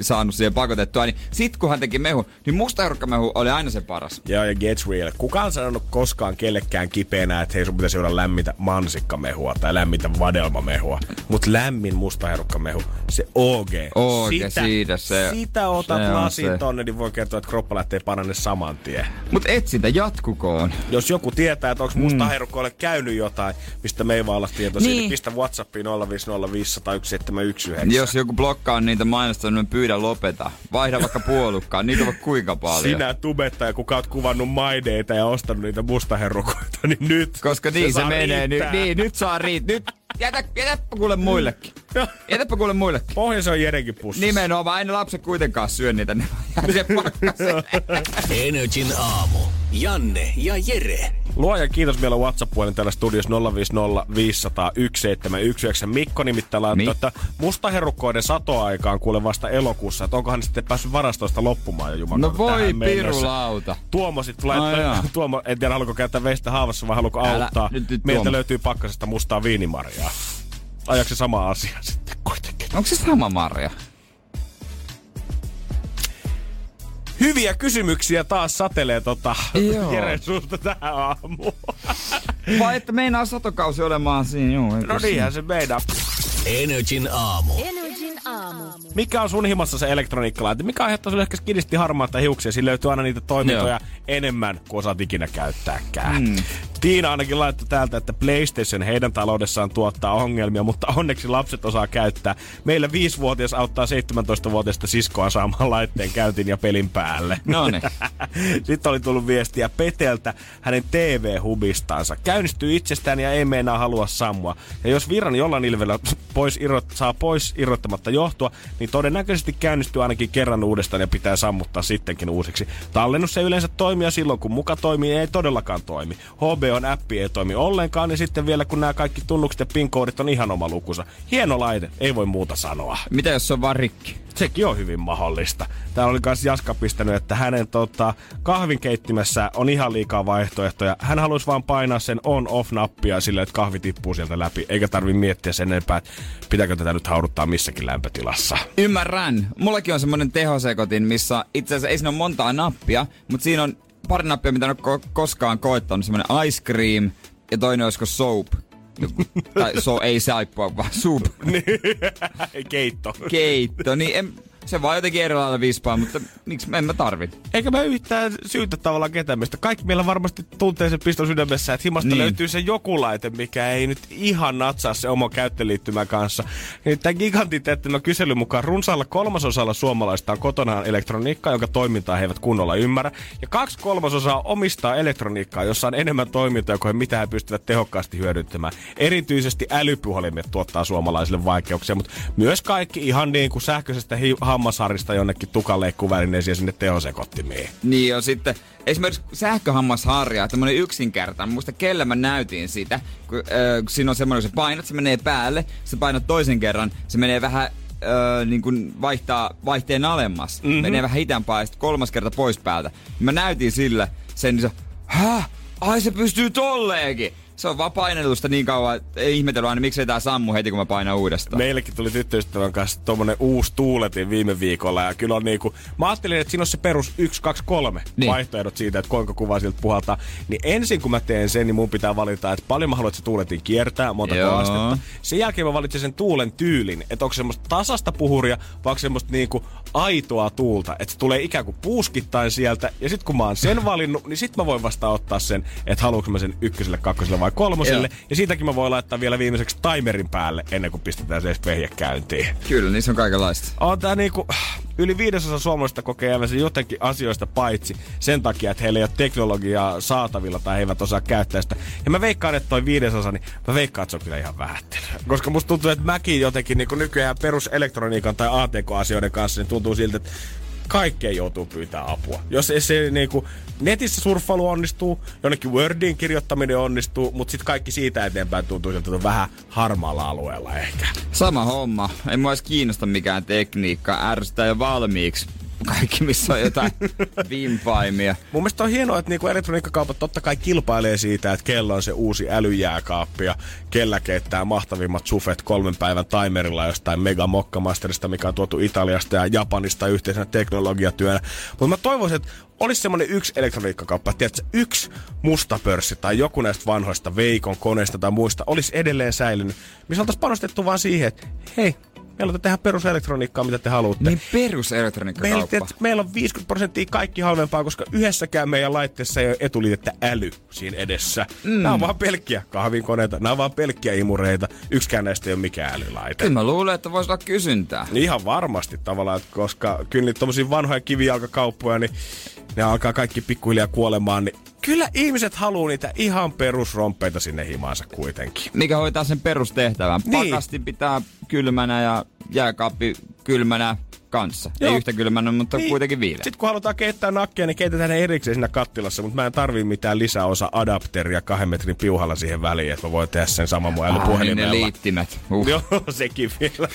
saanut siihen pakotettua. Niin sit kun hän teki mehu, niin mustaherukkamehu oli aina se paras. Joo, ja gets real. Kuka on sanonut koskaan kellekään kipeänä, että hei sun pitäisi juoda lämmintä mansikkamehua tai lämmintä vadelmamehua. Mut lämmin mustaherukkamehu, se OG. OG, siitä se- Sitä otat se lasin tonne, niin voi kertoa, että kroppa lähtee paranne saman tien. Mut etsintä jatkukoon. Jos joku tietää, että onko musta mm. käynyt jotain, mistä me ei vaan olla tietoisia, niin. Niin. pistä Whatsappiin 050501719. Jos joku blokkaa niitä mainosta, niin pyydä lopeta. Vaihda vaikka puolukkaan, niitä on kuinka paljon. Sinä tubettaja, kuka oot kuvannut maideita ja ostanut niitä mustaherukoita, niin nyt Koska niin se, saa menee. Nyt, riittää. niin, nyt saa riit. Nyt jätä, jätäpä kuule muillekin. Jätäpä kuule muillekin. Pohja se on Jerenkin pussissa. Nimenomaan, ei ne lapset kuitenkaan syö niitä. Ne. Energin aamu. Janne ja Jere. Luoja kiitos vielä WhatsApp-puolen täällä studiossa 050501719. Mikko nimittäin laittoi, Mi- että mustaherukkoiden satoaikaan kuule vasta elokuussa, että onkohan sitten päässyt varastoista loppumaan jo juman No voi pirulauta. Tuomo sitten Ai laittaa, jaa. Tuomo, en tiedä haluatko käyttää veistä haavassa vai haluatko Älä, auttaa. nyt- nyt Meiltä Tuomo. löytyy pakkasesta mustaa viinimarjaa. Ajaksi se sama asia sitten kuitenkin? Onko se sama Marja? Hyviä kysymyksiä taas satelee tota. Jeren suusta tähän aamuun. Vai että meinaa satokausi olemaan siinä? Joo, No se- niinhän se meinaa. Energin aamu. Energin aamu. Mikä on sun himassa se elektroniikkalaite? Mikä aiheuttaa sulle ehkä skidisti harmaata hiuksia? Siinä löytyy aina niitä toimintoja Joo. enemmän kuin osaat ikinä käyttääkään. Mm. Tiina ainakin laittoi täältä, että PlayStation heidän taloudessaan tuottaa ongelmia, mutta onneksi lapset osaa käyttää. Meillä 5-vuotias auttaa 17-vuotiaista siskoa saamaan laitteen käyntiin ja pelin päälle. No niin. Sitten oli tullut viestiä Peteltä hänen TV-hubistansa. Käynnistyy itsestään ja ei meinaa halua sammua. Ja jos virran jollain ilvellä pois irrot, saa pois irrottamatta johtua, niin todennäköisesti käynnistyy ainakin kerran uudestaan ja pitää sammuttaa sittenkin uusiksi. Tallennus ei yleensä toimi ja silloin kun muka toimii, ei todellakaan toimi. HBOn appi ei toimi ollenkaan ja sitten vielä kun nämä kaikki tunnukset ja PIN-koodit on ihan oma lukunsa. Hieno laite, ei voi muuta sanoa. Mitä jos se on vaan rikki? Sekin on hyvin mahdollista. Täällä oli myös Jaska pistänyt, että hänen tota, kahvinkeittimessä on ihan liikaa vaihtoehtoja. Hän haluaisi vaan painaa sen on-off-nappia sillä, että kahvi tippuu sieltä läpi. Eikä tarvi miettiä sen enempää, että pitääkö tätä nyt hauduttaa missäkin lämpötilassa. Ymmärrän. Mullakin on semmonen tehosekotin, missä itse asiassa ei siinä ole montaa nappia, mutta siinä on pari nappia, mitä en ole ko- koskaan koittanut. Semmonen ice cream ja toinen olisiko soap. Tai so, ei saippua, vaan soup. Keitto. Keitto. Niin en, se vaan jotenkin eri lailla vispaa, mutta miksi en mä tarvi? Eikä mä yhtään syytä tavallaan ketään mistä. Kaikki meillä varmasti tuntee sen piston sydämessä, että himasta Niin. löytyy se joku laite, mikä ei nyt ihan natsaa se oma käyttöliittymän kanssa. Niin tämä gigantin teettämä kyselyn mukaan runsaalla kolmasosalla suomalaista on kotonaan elektroniikkaa, jonka toimintaa he eivät kunnolla ymmärrä. Ja kaksi kolmasosaa omistaa elektroniikkaa, jossa on enemmän kuin mitä he pystyvät tehokkaasti hyödyntämään. Erityisesti älypuhelimet tuottaa suomalaisille vaikeuksia, mutta myös kaikki ihan niin kuin sähköisestä hi- hammasharista jonnekin tukanleikkuvälineisiin ja sinne tehosekottimiin. Niin jo sitten esimerkiksi sähköhammasharja, tämmönen yksinkertainen. Muista kellä mä näytin sitä, kun, äh, kun siinä on semmoinen, kun sä painat, se menee päälle, sä painat toisen kerran, se menee vähän Öö, niin kuin vaihtaa vaihteen alemmas. Mm-hmm. Menee vähän hitäämpää ja sitten kolmas kerta pois päältä. Mä näytin sille sen, niin se, häh? Ai se pystyy tolleenkin! Se on vaan painelusta niin kauan, että ei ihmetellyt aina, miksei tää sammu heti, kun mä painan uudestaan. Meillekin tuli tyttöystävän kanssa tommonen uusi tuuletin viime viikolla ja kyllä on niinku, mä ajattelin, että siinä on se perus 1, 2, 3 Niin. vaihtoehdot siitä, että kuinka kuva siltä puhaltaa. Niin ensin kun mä teen sen, niin mun pitää valita, että paljon mä haluan, että se tuuletin kiertää, monta Joo. astetta. Sen jälkeen mä valitsen sen tuulen tyylin, että onko se semmoista tasasta puhuria vai onko semmoista niinku aitoa tuulta, että se tulee ikään kuin puuskittain sieltä. Ja sitten kun mä oon sen valinnut, niin sit mä voin vasta ottaa sen, että haluanko mä sen ykköselle, kakkoselle vai kolmoselle. Joo. Ja siitäkin mä voin laittaa vielä viimeiseksi timerin päälle ennen kuin pistetään se edes vehje käyntiin. Kyllä, niissä on kaikenlaista. On tää niinku, yli viidesosa suomalaisista kokee jäävänsä jotenkin asioista paitsi sen takia, että heillä ei ole teknologiaa saatavilla tai he eivät osaa käyttää sitä. Ja mä veikkaan, että toi viidesosa, niin mä veikkaan, että se on kyllä ihan vähättelyä. Koska musta tuntuu, että mäkin jotenkin niinku nykyään peruselektroniikan tai ATK-asioiden kanssa, niin tuntuu siltä, että kaikkeen joutuu pyytää apua. Jos ei se niinku, netissä surffailu onnistuu, jonnekin Wordiin kirjoittaminen onnistuu, mutta sitten kaikki siitä eteenpäin tuntuu että on vähän harmaalla alueella ehkä. Sama homma. Ei mua edes kiinnosta mikään tekniikka. Ärsyttää jo valmiiksi. Kaikki, missä on jotain vimpaimia. Mun mielestä on hienoa, että niinku elektroniikkakaupat totta kai kilpailee siitä, että kello on se uusi älyjääkaappi ja kellä keittää mahtavimmat sufet kolmen päivän timerilla jostain Mega Mokkamasterista, mikä on tuotu Italiasta ja Japanista yhteisenä teknologiatyönä. Mutta mä toivoisin, että olisi semmonen yksi elektroniikkakauppa, tiedätkö, yksi musta pörssi tai joku näistä vanhoista Veikon koneista tai muista olisi edelleen säilynyt, missä oltaisiin panostettu vaan siihen, että hei, meillä on tehdä peruselektroniikkaa, mitä te haluatte. Niin Meillä, peruselektroniikkakauppa. tiedät, meillä on 50 prosenttia kaikki halvempaa, koska yhdessäkään meidän laitteessa ei ole etuliitettä äly siinä edessä. Mm. Nämä on vaan pelkkiä kahvinkoneita, nämä on vaan pelkkiä imureita. Yksikään näistä ei ole mikään älylaite. Kyllä mä luulen, että voisi olla kysyntää. Ihan varmasti tavallaan, koska kyllä niitä tommosia vanhoja kivijalkakauppoja, niin ne alkaa kaikki pikkuhiljaa kuolemaan, niin kyllä ihmiset haluaa niitä ihan perusrompeita sinne himaansa kuitenkin. Mikä hoitaa sen perustehtävän. Niin. Pakasti pitää kylmänä ja jääkaappi kylmänä kanssa. Joo. Ei yhtä kylmänä, mutta Niin. kuitenkin viileä. Sitten kun halutaan keittää nakkeja, niin keitetään ne erikseen siinä kattilassa, mutta mä en tarvii mitään lisäosa adapteria kahden metrin piuhalla siihen väliin, että mä voin tehdä sen saman mun Ah, niin ne älypuhelimella. liittimet. Uh. Joo, sekin vielä.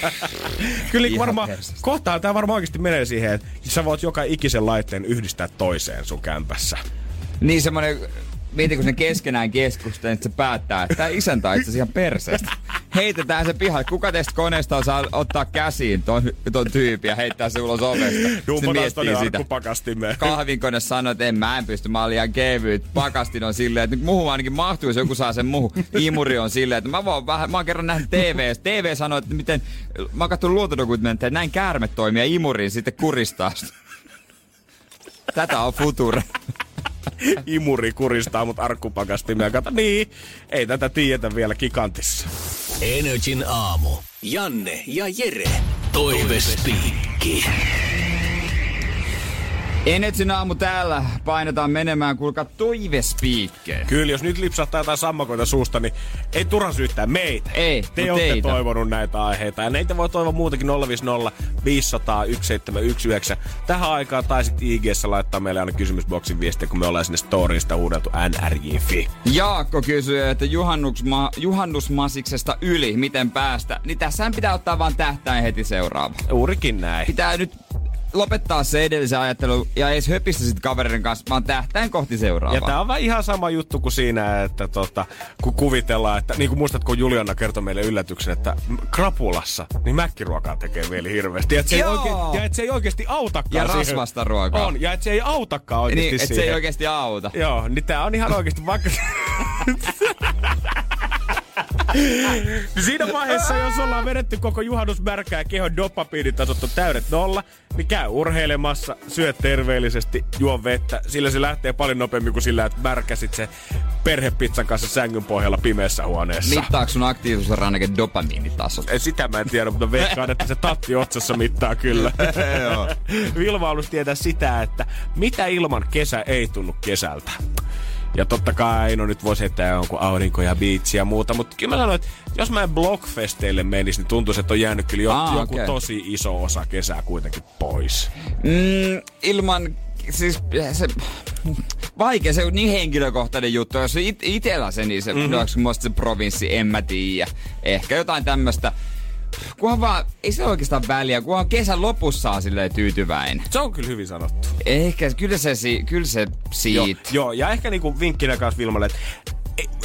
Kyllä niin Ihan varmaan, perseestä. kohtaan tämä varmaan oikeasti menee siihen, että sä voit joka ikisen laitteen yhdistää toiseen sun kämpässä. Niin semmonen, mieti kun ne keskenään keskustelee, että se päättää, että tää isäntä on itse ihan perseestä. Heitetään se pihalle. Kuka teistä koneesta osaa ottaa käsiin ton, ton tyypin ja heittää se ulos ovesta? Se Dumpataan tonne sitä. arkkupakastimeen. Kahvinkone sanoi, että en mä en pysty, mä liian kevyt. Pakastin on silleen, että muhu ainakin mahtuu, jos joku saa sen muhu. Imuri on silleen, että mä voin vähän, mä oon kerran nähnyt TV. TV sanoi, että miten, mä oon katsonut luontodokumentteja, näin käärmet toimii ja imuriin sitten kuristaa sitä. Tätä on future. Imuri kuristaa mut arkkupakastimeen. Kato, niin, ei tätä tiedetä vielä gigantissa. Energin aamu. Janne ja Jere. Toivespiikki. Energin aamu täällä painetaan menemään, kuulkaa toivespiikkeen. Kyllä, jos nyt lipsahtaa jotain sammakoita suusta, niin ei turha syyttää meitä. Ei, Te olette teitä. toivonut näitä aiheita. Ja näitä voi toivoa muutakin 050 500 1719. Tähän aikaan taisit IGssä laittaa meille aina kysymysboksin viestiä, kun me ollaan sinne storiista huudeltu NRJ.fi. Jaakko kysyy, että juhannusma, juhannusmasiksesta yli, miten päästä. Niin tässä pitää ottaa vaan tähtäin heti seuraava. Juurikin näin. Pitää nyt lopettaa se edellisen ajattelu ja edes höpistä sit kaverin kanssa, vaan tähtäin kohti seuraavaa. Ja tää on vähän ihan sama juttu kuin siinä, että tota, kun kuvitellaan, että niin kuin muistatko, kun Juliana kertoi meille yllätyksen, että krapulassa, niin mäkkiruokaa tekee vielä hirveästi. Ja että se, ei Joo. oikein, ja et se ei oikeasti autakaan Ja siihen. rasvasta ruokaa. On, ja että se ei autakaan oikeasti niin, se siihen. ei oikeasti auta. Joo, niin tää on ihan oikeasti vaikka... Siinä vaiheessa, jos ollaan vedetty koko juhannus märkää ja kehon dopamiinitasot on täydet nolla, niin käy urheilemassa, syö terveellisesti, juo vettä. Sillä se lähtee paljon nopeammin kuin sillä, että märkäsit se perhepizzan kanssa sängyn pohjalla pimeässä huoneessa. Mittaako sun aktiivisuusranneke dopamiinitasot? Sitä mä en tiedä, mutta veikkaan, että se tatti otsassa mittaa kyllä. Vilma tietää sitä, että mitä ilman kesä ei tunnu kesältä. Ja totta kai, no nyt voisi heittää jonkun aurinko ja biitsi ja muuta, mutta kyllä mä sanoin, että jos mä en blockfesteille menisi, niin tuntuisi, että on jäänyt kyllä jo, Aa, joku okei. tosi iso osa kesää kuitenkin pois. Mm, ilman, siis se, vaikea, se on niin henkilökohtainen juttu. Jos it, itellä se, niin se, Mhm. mm-hmm. se provinssi, en mä tiedä. Ehkä jotain tämmöstä. Kunhan vaan, ei se oikeastaan väliä, kunhan kesän lopussa on silleen tyytyväinen. Se on kyllä hyvin sanottu. Ehkä, kyllä se, kyllä se Joo, siitä. joo, ja ehkä niinku vinkkinä kanssa Vilmalle, että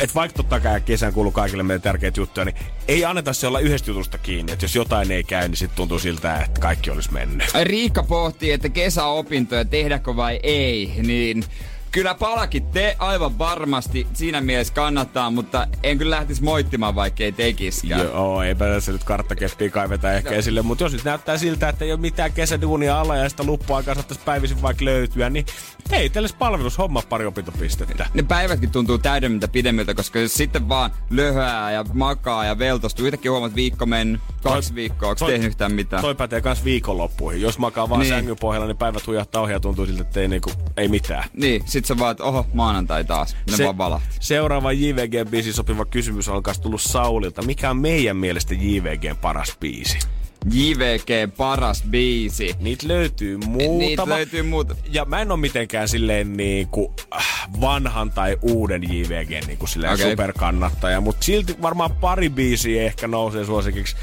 et vaikka totta kai kesän kuuluu kaikille meidän tärkeitä juttuja, niin ei anneta se olla yhdestä jutusta kiinni. Että jos jotain ei käy, niin sitten tuntuu siltä, että kaikki olisi mennyt. Riikka pohtii, että kesäopintoja tehdäkö vai ei, niin kyllä palakin te aivan varmasti siinä mielessä kannattaa, mutta en kyllä lähtisi moittimaan, vaikka ei tekiskään. Joo, eipä tässä nyt karttakeppiä kaiveta ehkä esille, mutta jos nyt näyttää siltä, että ei ole mitään kesäduunia alla ja sitä luppuaikaa saattaisi päivisin vaikka löytyä, niin hei, tälle palvelus homma pari opintopistettä. Ne päivätkin tuntuu täydemmiltä pidemmiltä, koska jos sitten vaan löhää ja makaa ja veltostuu, yhtäkkiä huomaat, viikko mennyt, kaksi Toi- viikkoa, onko tehnyt yhtään mitään? Toi pätee kans viikonloppuihin. Jos makaa vaan Niin. niin. sängyn pohjalla, niin päivät hujahtaa ohi ja tuntuu siltä, että ei, niinku, ei mitään. Niin, sit sä vaan, että oho, maanantai taas. Ne se... vaan valahti. seuraava JVG-biisi sopiva kysymys on tullut Saulilta. Mikä on meidän mielestä JVGn paras biisi? JVG paras biisi. Niitä löytyy muutama. Niitä löytyy muuta. Ja mä en oo mitenkään silleen niinku äh, vanhan tai uuden JVG niinku silleen okay. superkannattaja, mutta silti varmaan pari biisiä ehkä nousee suosikiksi.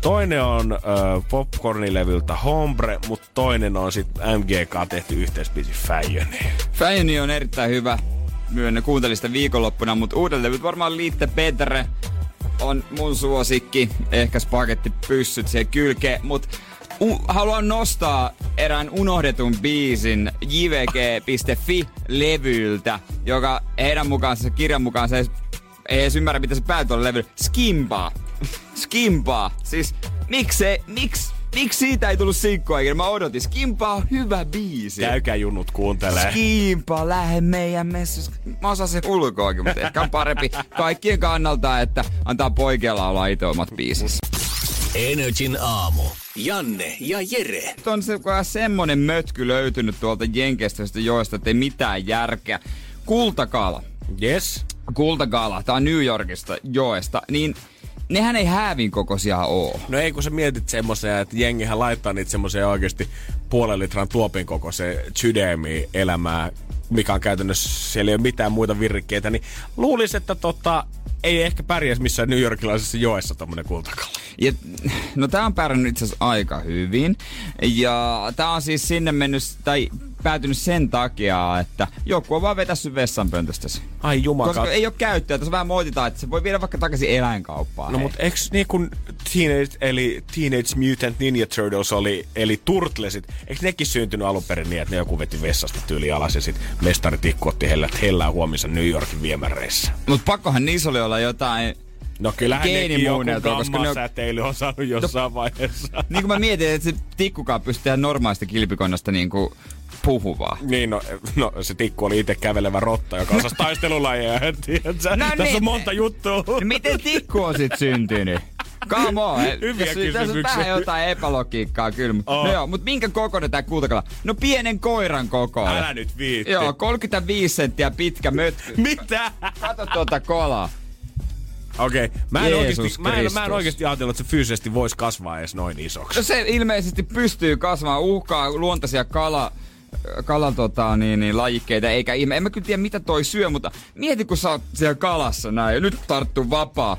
Toinen on äh, Popcornilevyltä Hombre, mutta toinen on sit MGK tehty yhteisbiisi Fäjöni. Fäjöni on erittäin hyvä. Myönnä kuuntelin sitä viikonloppuna, mutta uudet levyt varmaan Liitte Petre on mun suosikki. Ehkä spagetti pyssyt siihen kylkeen, mutta u- haluan nostaa erään unohdetun biisin jvg.fi-levyltä, joka heidän mukaan, se kirjan mukaan se ei, ei edes ymmärrä, mitä se päätyy tuolla levyllä. Skimpaa. Skimpaa. Siis miksei, miksi, miksi siitä ei tullut sinkkua ikinä? Mä odotin. Skimpaa on hyvä biisi. Käykää junnut kuuntelee. Skimpa, lähde meidän messus. Mä osaan se ulkoakin, mutta ehkä on parempi kaikkien kannalta, että antaa poikien laulaa itse omat biisinsä. Energin aamu. Janne ja Jere. Nyt on se, semmonen mötky löytynyt tuolta Jenkestä joista, että ei mitään järkeä. Kultakala. Yes. Kultakala, tää on New Yorkista joesta, niin nehän ei häävin kokoisia oo. No ei kun sä mietit semmoisia, että jengihän laittaa niitä semmoisia oikeasti puolen litran tuopin kokoiseen sydämiin elämää, mikä on käytännössä, siellä ei ole mitään muita virikkeitä, niin luulis, että tota, ei ehkä pärjäisi missään New Yorkilaisessa joessa tommonen kultakala. Ja, no tää on pärjännyt itse asiassa aika hyvin. Ja tää on siis sinne mennyt, tai päätynyt sen takia, että joku on vaan vetässyt vessanpöntöstä. Ai jumala. Koska ei ole käyttöä. Tässä vähän moititaan, että se voi viedä vaikka takaisin eläinkauppaan. No hei. mutta eikö niin kuin Teenage, eli Teenage Mutant Ninja Turtles oli, eli Turtlesit, eikö nekin syntynyt alun perin niin, että ne joku veti vessasta tyyli alas ja sit mestari Tikku otti hellä, hellää huomissa New Yorkin viemäreissä. Mut pakkohan niissä oli olla jotain... No kyllähän nekin joku koska ne on- gammasäteily on saanut jossain vaiheessa. Niin kuin mä mietin, että se tikkukaan pystyy normaalista kilpikonnasta niinku puhuvaa. Niin, no, no se tikku oli itse kävelevä rotta, joka osasi taistelulajeja. tiedätkö? No Tässä niin. on monta juttua. No miten tikku on sit syntynyt? Come on. Hyviä Tässä- Tässä on vähän jotain epälogiikkaa kyllä. Mut, Oo. no joo, mutta minkä kokoinen tää kultakala? No pienen koiran kokoinen. Älä nyt viitti. Joo, 35 senttiä pitkä mötky. Mitä? Kato tuota kolaa. Okei, okay. mä, en Jeesus oikeesti, mä, en, mä en oikeesti ajatellut, että se fyysisesti voisi kasvaa edes noin isoksi. No se ilmeisesti pystyy kasvamaan uhkaa luontaisia kala, kala tota, niin, niin, lajikkeita, eikä ihme. En mä kyllä tiedä, mitä toi syö, mutta mieti, kun sä oot siellä kalassa näin, ja nyt tarttuu vapaa.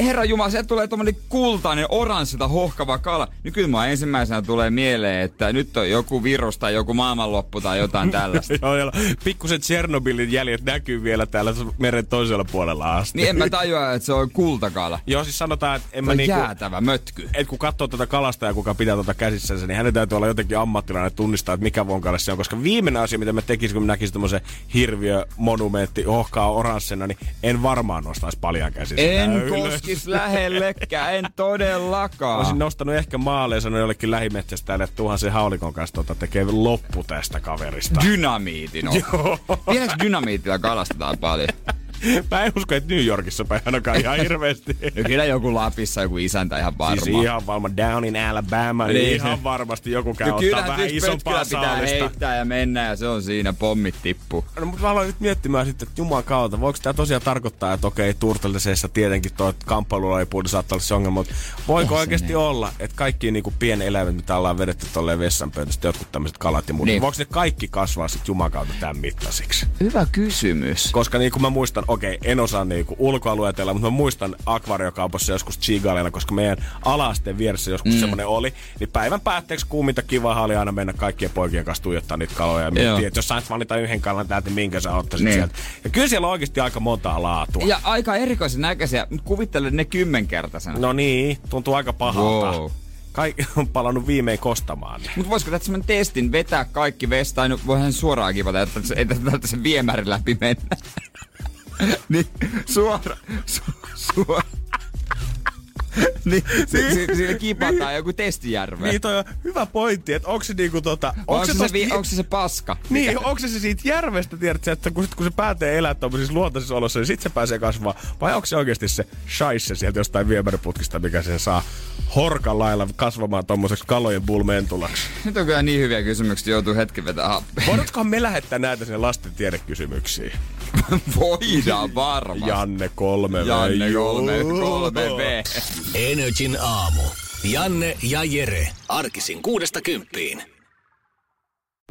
Herra Jumala, sieltä tulee tommonen kultainen, oranssilta hohkava kala. Niin kyllä mua ensimmäisenä tulee mieleen, että nyt on joku virus tai joku maailmanloppu tai jotain tällaista. Joo, joo. Pikkuset Tchernobylin jäljet näkyy vielä täällä meren toisella puolella asti. niin en mä tajua, että se on kultakala. Joo, siis sanotaan, että en Se mä niinku... jäätävä mötky. Et kun katsoo tätä kalasta ja kuka pitää tuota käsissänsä, niin hänen täytyy olla jotenkin ammattilainen että tunnistaa, että mikä vonkalle se on. Koska viimeinen asia, mitä mä tekisin, kun mä näkisin tämmöisen hirviö monumentti ohkaa oranssena, niin en varmaan nostaisi paljon käsissä. En. Koskis lähellekään, en todellakaan. Olisin nostanut ehkä maalle ja sanonut jollekin lähimetsästäjälle, että tuhan se haulikon kanssa tota, tekee loppu tästä kaverista. Dynamiitin on. Vieläks dynamiitilla kalastetaan paljon? Mä en usko, että New Yorkissa päin ainakaan ihan hirveästi. No kyllä joku Lapissa, joku isäntä ihan varmaan. Siis ihan varmaan down in Alabama, niin, Niin. ihan varmasti joku käy no ottaa vähän tietysti isompaa pitää heittää ja mennä ja se on siinä, pommit tippuu. No, mutta mä aloin nyt miettimään sitten, että juman kautta, voiko tämä tosiaan tarkoittaa, että okei, Turtlesessa tietenkin tuo kamppailulaipuoli saattaa olla se ongelma, mutta voiko se oikeasti olla, että kaikki niinku pieneläimet, mitä ollaan vedetty tolleen vessanpöytästä, jotkut tämmöiset kalat ja muut, Niin. niin. voiko ne kaikki kasvaa sitten juman kautta tämän mittaisiksi? Hyvä kysymys. Koska niin kuin mä muistan, okei, en osaa niin kuin ulkoalueetella, mutta mä muistan akvaariokaupassa joskus Chigaleena, koska meidän alaasteen vieressä joskus mm. semmoinen oli, niin päivän päätteeksi kuuminta kivaa oli aina mennä kaikkien poikien kanssa tuijottaa niitä kaloja ja miettiä, että jos sait valita yhden kalan täältä, niin minkä sä ottaisit Niin. sieltä. Ja kyllä siellä on oikeasti aika montaa laatua. Ja aika erikoisen näköisiä, mutta kuvittele ne kymmenkertaisena. No niin, tuntuu aika pahalta. Wow. Kaikki on palannut viimein kostamaan. Mutta voisiko semmonen testin vetää kaikki vesta, tai no voihan suoraan kivata, että ei tätä sen viemärin läpi mennä. niin suora, su, suora. niin, si, si, siinä kipataan joku testijärve. Niin toi on hyvä pointti, että onko se niinku tota... onko, se, se, tosta- vi, onko se se paska? Niin, onko se se siitä järvestä, tiedätkö, että kun, sit, kun se päätee elää tuollaisissa luontaisissa oloissa, niin sitten se pääsee kasvaa. Vai onko se oikeasti se shaisse sieltä jostain viemäriputkista, mikä sen saa horkan lailla kasvamaan tuommoiseksi kalojen bulmentulaksi? Nyt on kyllä niin hyviä kysymyksiä, joutuu hetken vetää happea. Voidaankohan me lähettää näitä sinne lasten tiedekysymyksiin? Voidaan varmasti. Janne kolme Janne V. kolme, kolme V. Energin aamu. Janne ja Jere. Arkisin kuudesta kymppiin.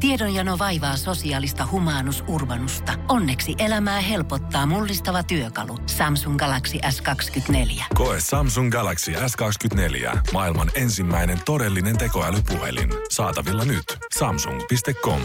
Tiedonjano vaivaa sosiaalista humanus urbanusta. Onneksi elämää helpottaa mullistava työkalu. Samsung Galaxy S24. Koe Samsung Galaxy S24. Maailman ensimmäinen todellinen tekoälypuhelin. Saatavilla nyt. Samsung.com.